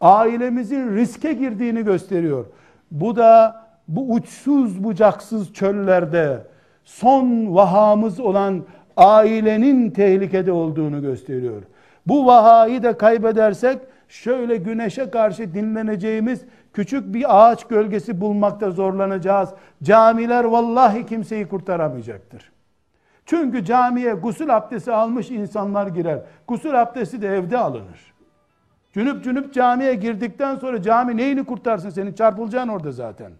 Speaker 1: ailemizin riske girdiğini gösteriyor. Bu da bu uçsuz bucaksız çöllerde son vahamız olan ailenin tehlikede olduğunu gösteriyor. Bu vahayı da kaybedersek şöyle güneşe karşı dinleneceğimiz küçük bir ağaç gölgesi bulmakta zorlanacağız. Camiler vallahi kimseyi kurtaramayacaktır. Çünkü camiye gusül abdesti almış insanlar girer. Gusül abdesti de evde alınır. Cünüp cünüp camiye girdikten sonra cami neyini kurtarsın seni çarpılacaksın orada zaten.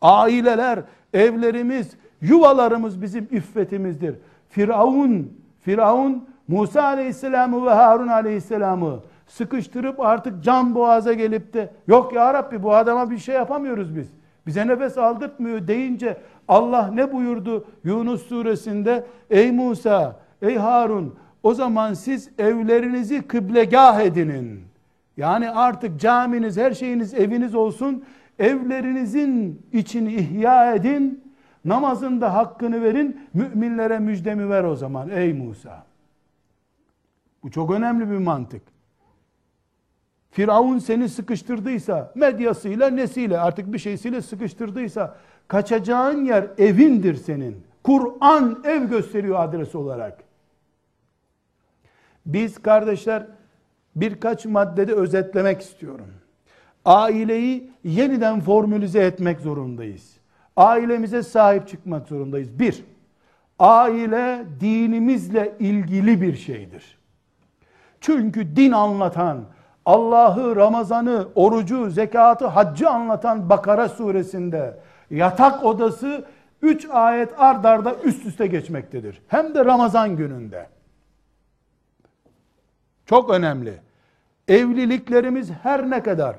Speaker 1: Aileler, evlerimiz, yuvalarımız bizim iffetimizdir. Firavun, Firavun Musa Aleyhisselam'ı ve Harun Aleyhisselam'ı sıkıştırıp artık can boğaza gelip de yok ya Rabbi bu adama bir şey yapamıyoruz biz. Bize nefes aldırtmıyor deyince Allah ne buyurdu Yunus suresinde? Ey Musa, ey Harun o zaman siz evlerinizi kıblegah edinin. Yani artık caminiz, her şeyiniz eviniz olsun. Evlerinizin içini ihya edin. Namazında hakkını verin. Müminlere müjdemi ver o zaman ey Musa. Bu çok önemli bir mantık. Firavun seni sıkıştırdıysa, medyasıyla nesiyle artık bir şeysiyle sıkıştırdıysa kaçacağın yer evindir senin. Kur'an ev gösteriyor adres olarak. Biz kardeşler birkaç maddede özetlemek istiyorum. Aileyi yeniden formülize etmek zorundayız. Ailemize sahip çıkmak zorundayız. Bir, aile dinimizle ilgili bir şeydir. Çünkü din anlatan, Allah'ı, Ramazan'ı, orucu, zekatı, haccı anlatan Bakara suresinde yatak odası üç ayet ard arda üst üste geçmektedir. Hem de Ramazan gününde. Çok önemli. Evliliklerimiz her ne kadar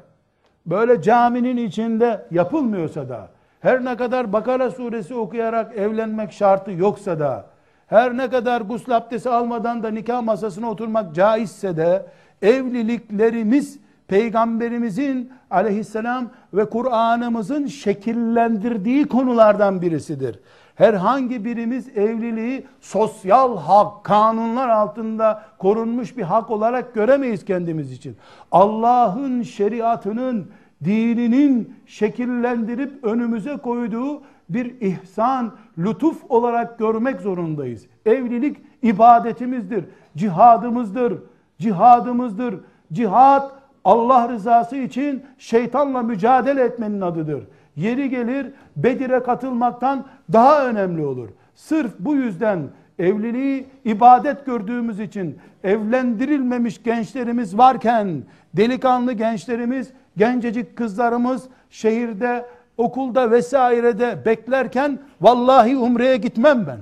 Speaker 1: böyle caminin içinde yapılmıyorsa da, her ne kadar Bakara suresi okuyarak evlenmek şartı yoksa da, her ne kadar gusül abdesti almadan da nikah masasına oturmak caizse de, evliliklerimiz peygamberimizin aleyhisselam ve Kur'an'ımızın şekillendirdiği konulardan birisidir. Herhangi birimiz evliliği sosyal hak, kanunlar altında korunmuş bir hak olarak göremeyiz kendimiz için. Allah'ın şeriatının, dininin şekillendirip önümüze koyduğu bir ihsan, lütuf olarak görmek zorundayız. Evlilik ibadetimizdir, cihadımızdır, cihadımızdır. Cihad Allah rızası için şeytanla mücadele etmenin adıdır. Yeri gelir Bedir'e katılmaktan daha önemli olur. Sırf bu yüzden evliliği ibadet gördüğümüz için evlendirilmemiş gençlerimiz varken delikanlı gençlerimiz, gencecik kızlarımız şehirde, okulda vesairede beklerken vallahi umreye gitmem ben.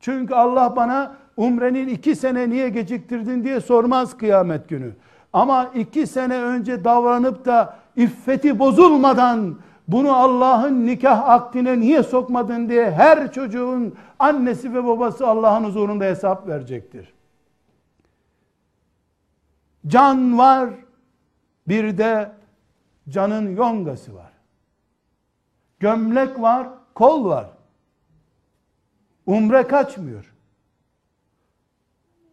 Speaker 1: Çünkü Allah bana umrenin iki sene niye geciktirdin diye sormaz kıyamet günü. Ama iki sene önce davranıp da iffeti bozulmadan bunu Allah'ın nikah akdine niye sokmadın diye her çocuğun annesi ve babası Allah'ın huzurunda hesap verecektir. Can var, bir de canın yongası var. Gömlek var, kol var. Umre kaçmıyor.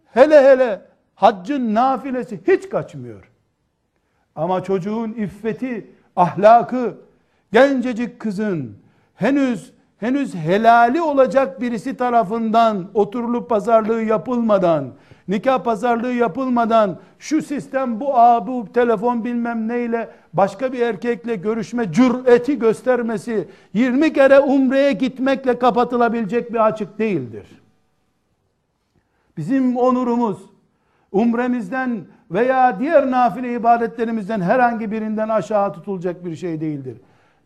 Speaker 1: Hele hele haccın nafilesi hiç kaçmıyor. Ama çocuğun iffeti, ahlakı, gencecik kızın henüz henüz helali olacak birisi tarafından oturulup pazarlığı yapılmadan, nikah pazarlığı yapılmadan şu sistem bu a bu telefon bilmem neyle başka bir erkekle görüşme cüreti göstermesi 20 kere umreye gitmekle kapatılabilecek bir açık değildir. Bizim onurumuz umremizden veya diğer nafile ibadetlerimizden herhangi birinden aşağı tutulacak bir şey değildir.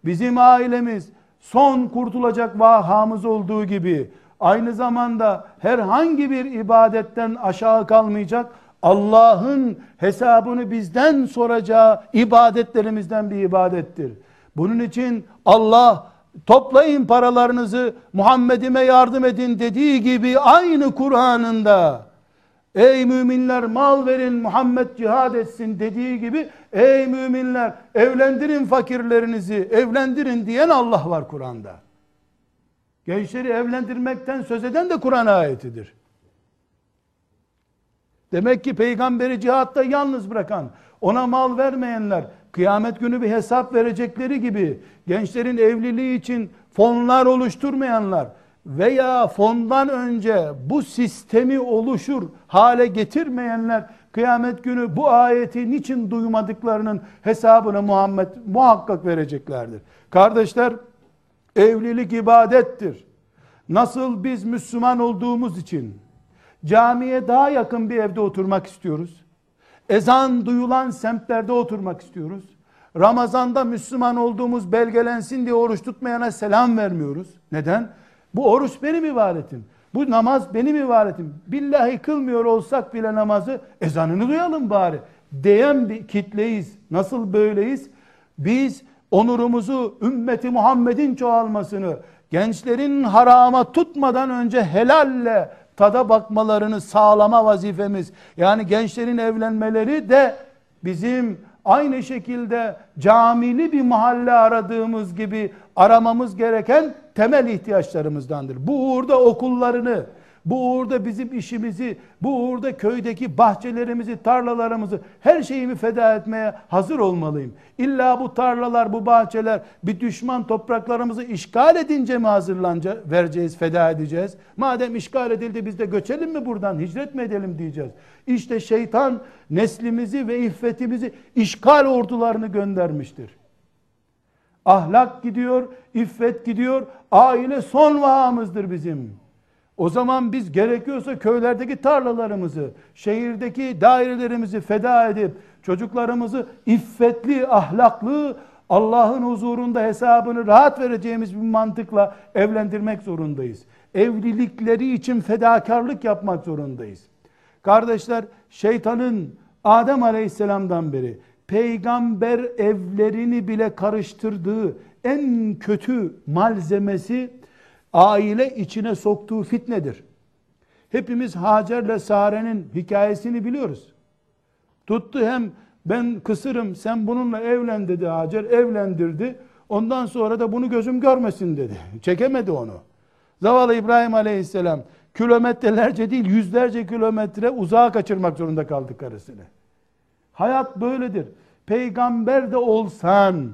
Speaker 1: Bizim ailemiz son kurtulacak vahamız olduğu gibi aynı zamanda herhangi bir ibadetten aşağı kalmayacak Allah'ın hesabını bizden soracağı ibadetlerimizden bir ibadettir. Bunun için Allah toplayın paralarınızı Muhammed'ime yardım edin dediği gibi aynı Kur'an'ında ey müminler mal verin Muhammed cihad etsin dediği gibi ey müminler evlendirin fakirlerinizi evlendirin diyen Allah var Kur'an'da. Gençleri evlendirmekten söz eden de Kur'an ayetidir. Demek ki peygamberi cihatta yalnız bırakan, ona mal vermeyenler, kıyamet günü bir hesap verecekleri gibi gençlerin evliliği için fonlar oluşturmayanlar veya fondan önce bu sistemi oluşur hale getirmeyenler kıyamet günü bu ayeti niçin duymadıklarının hesabını Muhammed muhakkak vereceklerdir. Kardeşler evlilik ibadettir. Nasıl biz Müslüman olduğumuz için camiye daha yakın bir evde oturmak istiyoruz. Ezan duyulan semtlerde oturmak istiyoruz. Ramazanda Müslüman olduğumuz belgelensin diye oruç tutmayana selam vermiyoruz. Neden? Bu oruç benim ibadetim. Bu namaz benim ibadetim. Billahi kılmıyor olsak bile namazı ezanını duyalım bari. Diyen bir kitleyiz. Nasıl böyleyiz? Biz onurumuzu, ümmeti Muhammed'in çoğalmasını, gençlerin harama tutmadan önce helalle tada bakmalarını sağlama vazifemiz. Yani gençlerin evlenmeleri de bizim aynı şekilde camili bir mahalle aradığımız gibi aramamız gereken temel ihtiyaçlarımızdandır. Bu uğurda okullarını, bu uğurda bizim işimizi, bu uğurda köydeki bahçelerimizi, tarlalarımızı, her şeyimi feda etmeye hazır olmalıyım. İlla bu tarlalar, bu bahçeler bir düşman topraklarımızı işgal edince mi hazırlanca vereceğiz, feda edeceğiz? Madem işgal edildi biz de göçelim mi buradan, hicret mi edelim diyeceğiz. İşte şeytan neslimizi ve iffetimizi işgal ordularını göndermiştir. Ahlak gidiyor, iffet gidiyor, aile son vahamızdır bizim. O zaman biz gerekiyorsa köylerdeki tarlalarımızı, şehirdeki dairelerimizi feda edip çocuklarımızı iffetli, ahlaklı, Allah'ın huzurunda hesabını rahat vereceğimiz bir mantıkla evlendirmek zorundayız. Evlilikleri için fedakarlık yapmak zorundayız. Kardeşler şeytanın Adem Aleyhisselam'dan beri peygamber evlerini bile karıştırdığı en kötü malzemesi aile içine soktuğu fitnedir. Hepimiz Hacer'le Sare'nin hikayesini biliyoruz. Tuttu hem ben kısırım sen bununla evlen dedi Hacer evlendirdi. Ondan sonra da bunu gözüm görmesin dedi. Çekemedi onu. Zavallı İbrahim Aleyhisselam kilometrelerce değil yüzlerce kilometre uzağa kaçırmak zorunda kaldı karısını. Hayat böyledir. Peygamber de olsan,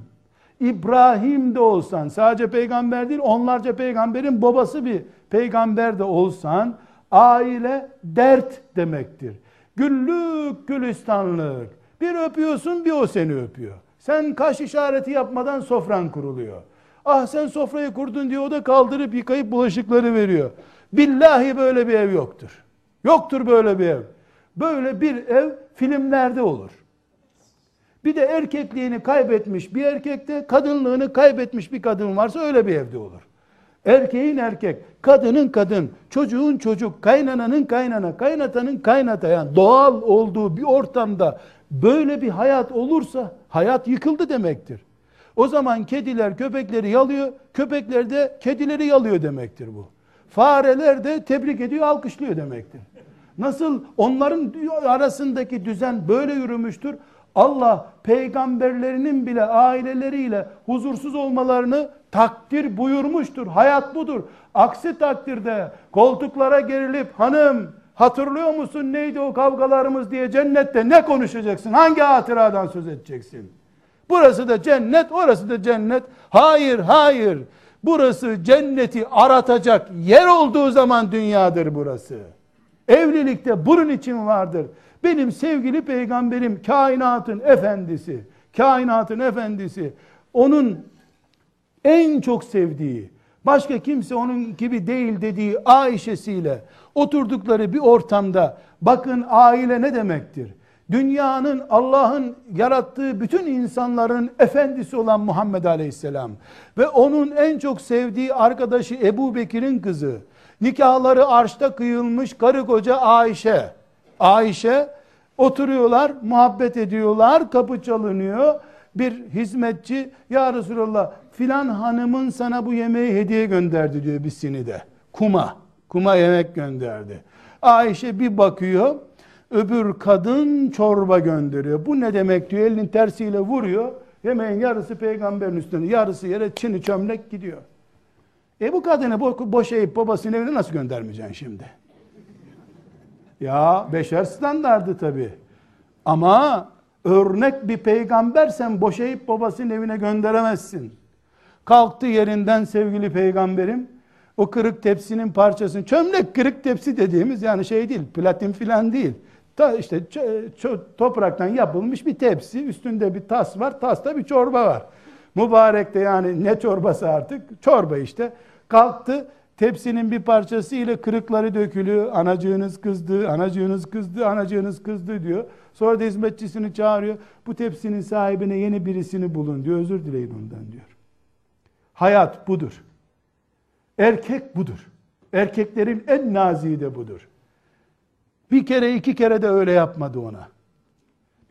Speaker 1: İbrahim de olsan, sadece peygamber değil onlarca peygamberin babası bir peygamber de olsan, aile dert demektir. Güllük gülistanlık. Bir öpüyorsun bir o seni öpüyor. Sen kaş işareti yapmadan sofran kuruluyor. Ah sen sofrayı kurdun diye o da kaldırıp yıkayıp bulaşıkları veriyor. Billahi böyle bir ev yoktur. Yoktur böyle bir ev. Böyle bir ev filmlerde olur. Bir de erkekliğini kaybetmiş bir erkekte kadınlığını kaybetmiş bir kadın varsa öyle bir evde olur. Erkeğin erkek, kadının kadın, çocuğun çocuk, kaynananın kaynana, kaynatanın kaynata yani doğal olduğu bir ortamda böyle bir hayat olursa hayat yıkıldı demektir. O zaman kediler köpekleri yalıyor, köpekler de kedileri yalıyor demektir bu. Fareler de tebrik ediyor, alkışlıyor demektir. Nasıl onların arasındaki düzen böyle yürümüştür. Allah peygamberlerinin bile aileleriyle huzursuz olmalarını takdir buyurmuştur. Hayat budur. Aksi takdirde koltuklara gerilip hanım hatırlıyor musun neydi o kavgalarımız diye cennette ne konuşacaksın? Hangi hatıradan söz edeceksin? Burası da cennet, orası da cennet. Hayır, hayır. Burası cenneti aratacak yer olduğu zaman dünyadır burası. Evlilikte bunun için vardır. Benim sevgili peygamberim kainatın efendisi, kainatın efendisi, onun en çok sevdiği, başka kimse onun gibi değil dediği Ayşe'siyle oturdukları bir ortamda bakın aile ne demektir? Dünyanın Allah'ın yarattığı bütün insanların efendisi olan Muhammed Aleyhisselam ve onun en çok sevdiği arkadaşı Ebu Bekir'in kızı, nikahları arşta kıyılmış karı koca Ayşe, Ayşe oturuyorlar, muhabbet ediyorlar, kapı çalınıyor. Bir hizmetçi, ya Resulallah filan hanımın sana bu yemeği hediye gönderdi diyor bir sinide. Kuma. Kuma yemek gönderdi. Ayşe bir bakıyor. Öbür kadın çorba gönderiyor. Bu ne demek diyor. Elinin tersiyle vuruyor. Yemeğin yarısı peygamberin üstüne. Yarısı yere çini çömlek gidiyor. E bu kadını bo- boşayıp babasının evine nasıl göndermeyeceksin şimdi? Ya beşer standardı tabi. Ama örnek bir peygambersen boşayıp babasının evine gönderemezsin. Kalktı yerinden sevgili peygamberim. O kırık tepsinin parçasını, çömlek kırık tepsi dediğimiz yani şey değil, platin filan değil. Ta işte topraktan yapılmış bir tepsi, üstünde bir tas var, tasta bir çorba var. Mübarek de yani ne çorbası artık? Çorba işte. Kalktı, tepsinin bir parçası ile kırıkları dökülüyor. Anacığınız kızdı, anacığınız kızdı, anacığınız kızdı diyor. Sonra da hizmetçisini çağırıyor. Bu tepsinin sahibine yeni birisini bulun diyor. Özür dileyin ondan diyor. Hayat budur. Erkek budur. Erkeklerin en naziği de budur. Bir kere iki kere de öyle yapmadı ona.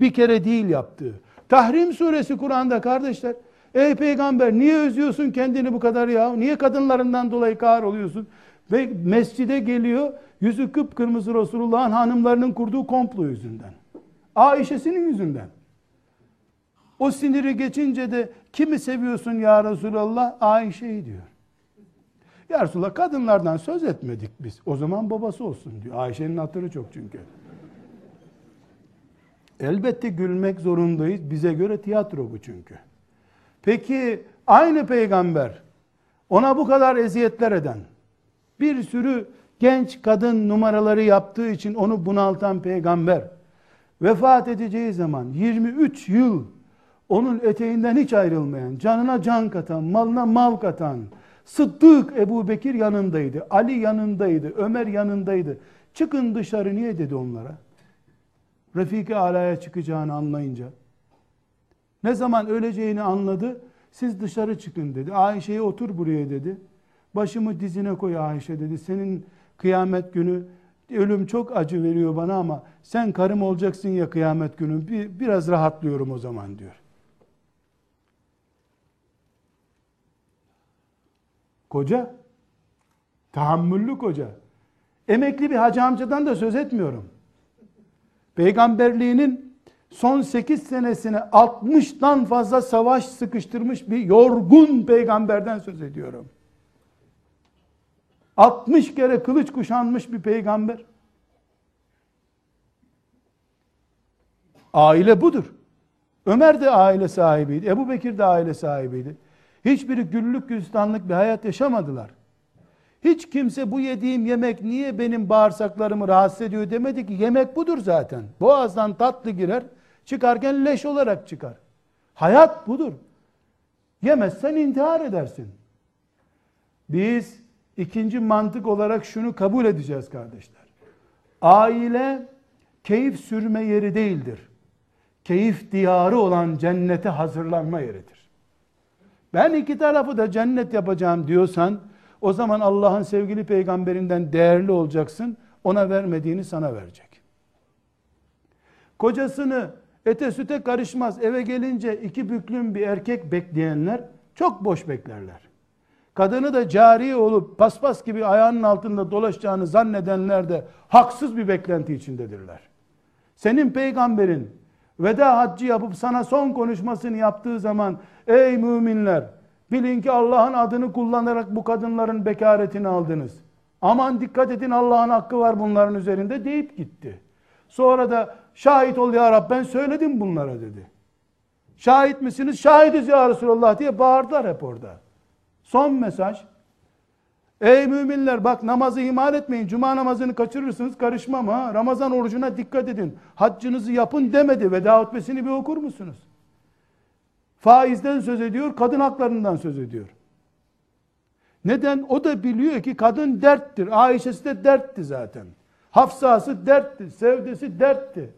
Speaker 1: Bir kere değil yaptığı. Tahrim suresi Kur'an'da kardeşler. Ey peygamber niye özlüyorsun kendini bu kadar ya? Niye kadınlarından dolayı kar oluyorsun? Ve mescide geliyor yüzü kıpkırmızı Resulullah'ın hanımlarının kurduğu komplo yüzünden. Ayşe'sinin yüzünden. O siniri geçince de kimi seviyorsun ya Resulallah? Ayşe'yi diyor. Ya Resulallah kadınlardan söz etmedik biz. O zaman babası olsun diyor. Ayşe'nin hatırı çok çünkü. Elbette gülmek zorundayız. Bize göre tiyatro bu çünkü. Peki aynı peygamber ona bu kadar eziyetler eden bir sürü genç kadın numaraları yaptığı için onu bunaltan peygamber vefat edeceği zaman 23 yıl onun eteğinden hiç ayrılmayan, canına can katan, malına mal katan, Sıddık Ebu Bekir yanındaydı, Ali yanındaydı, Ömer yanındaydı. Çıkın dışarı niye dedi onlara? Refik-i Ala'ya çıkacağını anlayınca. Ne zaman öleceğini anladı, siz dışarı çıkın dedi. Ayşe'ye otur buraya dedi. Başımı dizine koy Ayşe dedi. Senin kıyamet günü ölüm çok acı veriyor bana ama sen karım olacaksın ya kıyamet günü. Bir, biraz rahatlıyorum o zaman diyor. Koca, tahammüllü koca. Emekli bir hacı amcadan da söz etmiyorum. Peygamberliğinin son 8 senesine 60'tan fazla savaş sıkıştırmış bir yorgun peygamberden söz ediyorum. 60 kere kılıç kuşanmış bir peygamber. Aile budur. Ömer de aile sahibiydi. Ebu Bekir de aile sahibiydi. Hiçbiri güllük gülistanlık bir hayat yaşamadılar. Hiç kimse bu yediğim yemek niye benim bağırsaklarımı rahatsız ediyor demedi ki yemek budur zaten. Boğazdan tatlı girer, çıkarken leş olarak çıkar. Hayat budur. Yemezsen intihar edersin. Biz ikinci mantık olarak şunu kabul edeceğiz kardeşler. Aile keyif sürme yeri değildir. Keyif diyarı olan cennete hazırlanma yeridir. Ben iki tarafı da cennet yapacağım diyorsan o zaman Allah'ın sevgili peygamberinden değerli olacaksın. Ona vermediğini sana verecek. Kocasını ete süte karışmaz eve gelince iki büklüm bir erkek bekleyenler çok boş beklerler. Kadını da cariye olup paspas gibi ayağının altında dolaşacağını zannedenler de haksız bir beklenti içindedirler. Senin peygamberin veda haccı yapıp sana son konuşmasını yaptığı zaman ey müminler bilin ki Allah'ın adını kullanarak bu kadınların bekaretini aldınız. Aman dikkat edin Allah'ın hakkı var bunların üzerinde deyip gitti. Sonra da şahit ol ya Rab ben söyledim bunlara dedi. Şahit misiniz? Şahidiz ya Resulallah diye bağırdılar hep orada. Son mesaj. Ey müminler bak namazı ihmal etmeyin. Cuma namazını kaçırırsınız karışmam ha. Ramazan orucuna dikkat edin. Haccınızı yapın demedi. Veda hutbesini bir okur musunuz? Faizden söz ediyor, kadın haklarından söz ediyor. Neden? O da biliyor ki kadın derttir. Ayşe'si de dertti zaten. Hafsası dertti, sevdesi dertti.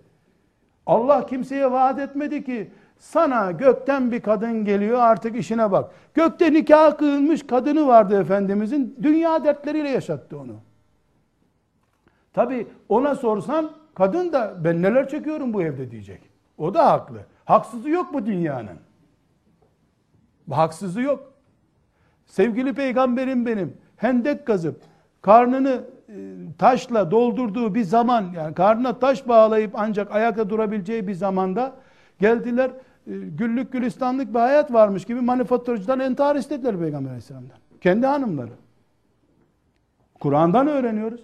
Speaker 1: Allah kimseye vaat etmedi ki sana gökten bir kadın geliyor artık işine bak. Gökte nikah kıyılmış kadını vardı Efendimizin. Dünya dertleriyle yaşattı onu. Tabi ona sorsan kadın da ben neler çekiyorum bu evde diyecek. O da haklı. Haksızı yok bu dünyanın. Haksızı yok. sevgili peygamberim benim hendek kazıp karnını taşla doldurduğu bir zaman yani karnına taş bağlayıp ancak ayakta durabileceği bir zamanda geldiler e, güllük gülistanlık bir hayat varmış gibi manifaturacıdan entihar istediler Peygamber Aleyhisselam'dan. Kendi hanımları. Kur'an'dan öğreniyoruz.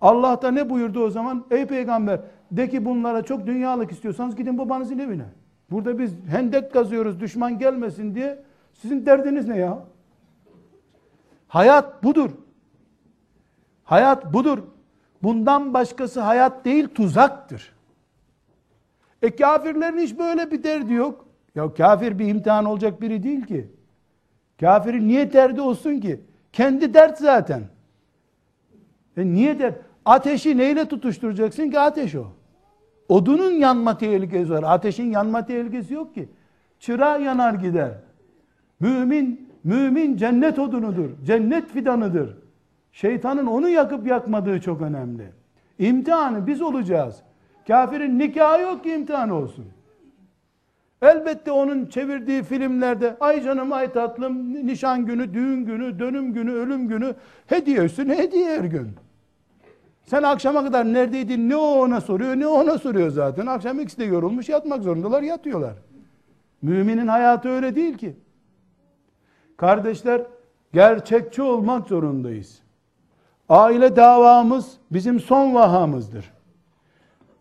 Speaker 1: Allah da ne buyurdu o zaman? Ey peygamber de ki bunlara çok dünyalık istiyorsanız gidin babanızın evine. Burada biz hendek kazıyoruz düşman gelmesin diye. Sizin derdiniz ne ya? Hayat budur. Hayat budur. Bundan başkası hayat değil tuzaktır. E kafirlerin hiç böyle bir derdi yok. Ya kafir bir imtihan olacak biri değil ki. Kafirin niye derdi olsun ki? Kendi dert zaten. E niye dert? Ateşi neyle tutuşturacaksın ki ateş o? Odunun yanma tehlikesi var. Ateşin yanma tehlikesi yok ki. Çıra yanar gider. Mümin, mümin cennet odunudur. Cennet fidanıdır. Şeytanın onu yakıp yakmadığı çok önemli. İmtihanı biz olacağız. Kafirin nikahı yok ki imtihan olsun. Elbette onun çevirdiği filmlerde ay canım ay tatlım nişan günü, düğün günü, dönüm günü, ölüm günü hediye üstüne hediye her gün. Sen akşama kadar neredeydin ne o ona soruyor ne ona soruyor zaten. Akşam ikisi de yorulmuş yatmak zorundalar yatıyorlar. Müminin hayatı öyle değil ki. Kardeşler gerçekçi olmak zorundayız. Aile davamız bizim son vahamızdır.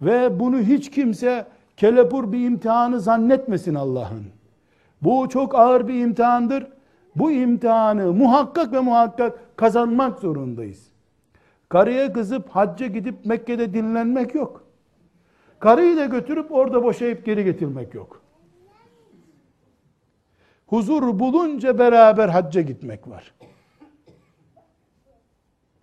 Speaker 1: Ve bunu hiç kimse kelepur bir imtihanı zannetmesin Allah'ın. Bu çok ağır bir imtihandır. Bu imtihanı muhakkak ve muhakkak kazanmak zorundayız. Karıya kızıp hacca gidip Mekke'de dinlenmek yok. Karıyı da götürüp orada boşayıp geri getirmek yok. Huzur bulunca beraber hacca gitmek var.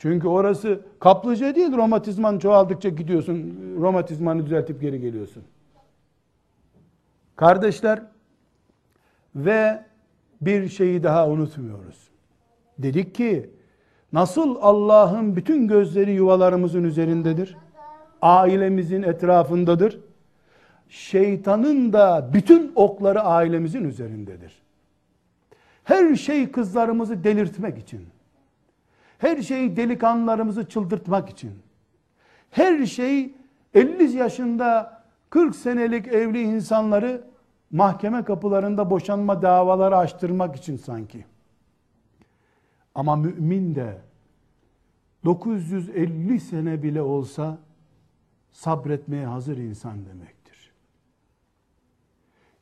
Speaker 1: Çünkü orası kaplıca değil, romatizman çoğaldıkça gidiyorsun, romatizmanı düzeltip geri geliyorsun. Kardeşler, ve bir şeyi daha unutmuyoruz. Dedik ki, nasıl Allah'ın bütün gözleri yuvalarımızın üzerindedir, ailemizin etrafındadır, şeytanın da bütün okları ailemizin üzerindedir. Her şey kızlarımızı delirtmek için, her şey delikanlılarımızı çıldırtmak için. Her şey 50 yaşında 40 senelik evli insanları mahkeme kapılarında boşanma davaları açtırmak için sanki. Ama mümin de 950 sene bile olsa sabretmeye hazır insan demektir.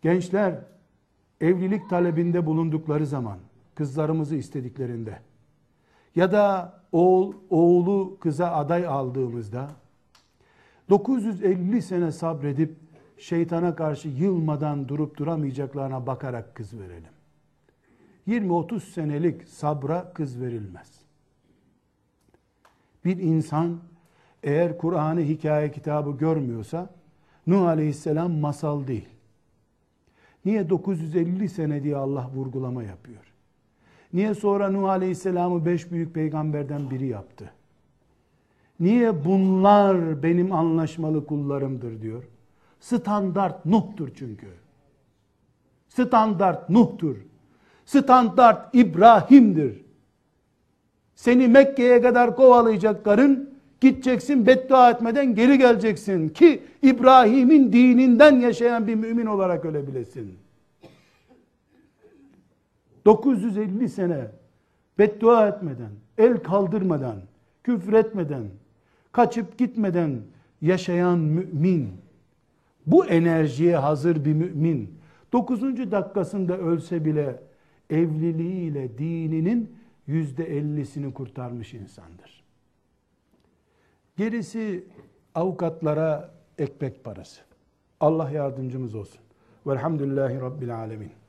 Speaker 1: Gençler evlilik talebinde bulundukları zaman kızlarımızı istediklerinde ya da oğul, oğlu kıza aday aldığımızda 950 sene sabredip şeytana karşı yılmadan durup duramayacaklarına bakarak kız verelim. 20-30 senelik sabra kız verilmez. Bir insan eğer Kur'an'ı hikaye kitabı görmüyorsa Nuh Aleyhisselam masal değil. Niye 950 sene diye Allah vurgulama yapıyor? Niye sonra Nuh Aleyhisselam'ı beş büyük peygamberden biri yaptı? Niye bunlar benim anlaşmalı kullarımdır diyor? Standart Nuh'tur çünkü. Standart Nuh'tur. Standart İbrahim'dir. Seni Mekke'ye kadar kovalayacakların gideceksin beddua etmeden geri geleceksin ki İbrahim'in dininden yaşayan bir mümin olarak ölebilesin. 950 sene beddua etmeden, el kaldırmadan, küfür etmeden, kaçıp gitmeden yaşayan mümin, bu enerjiye hazır bir mümin, 9. dakikasında ölse bile evliliğiyle dininin yüzde ellisini kurtarmış insandır. Gerisi avukatlara ekmek parası. Allah yardımcımız olsun. Velhamdülillahi Rabbil Alemin.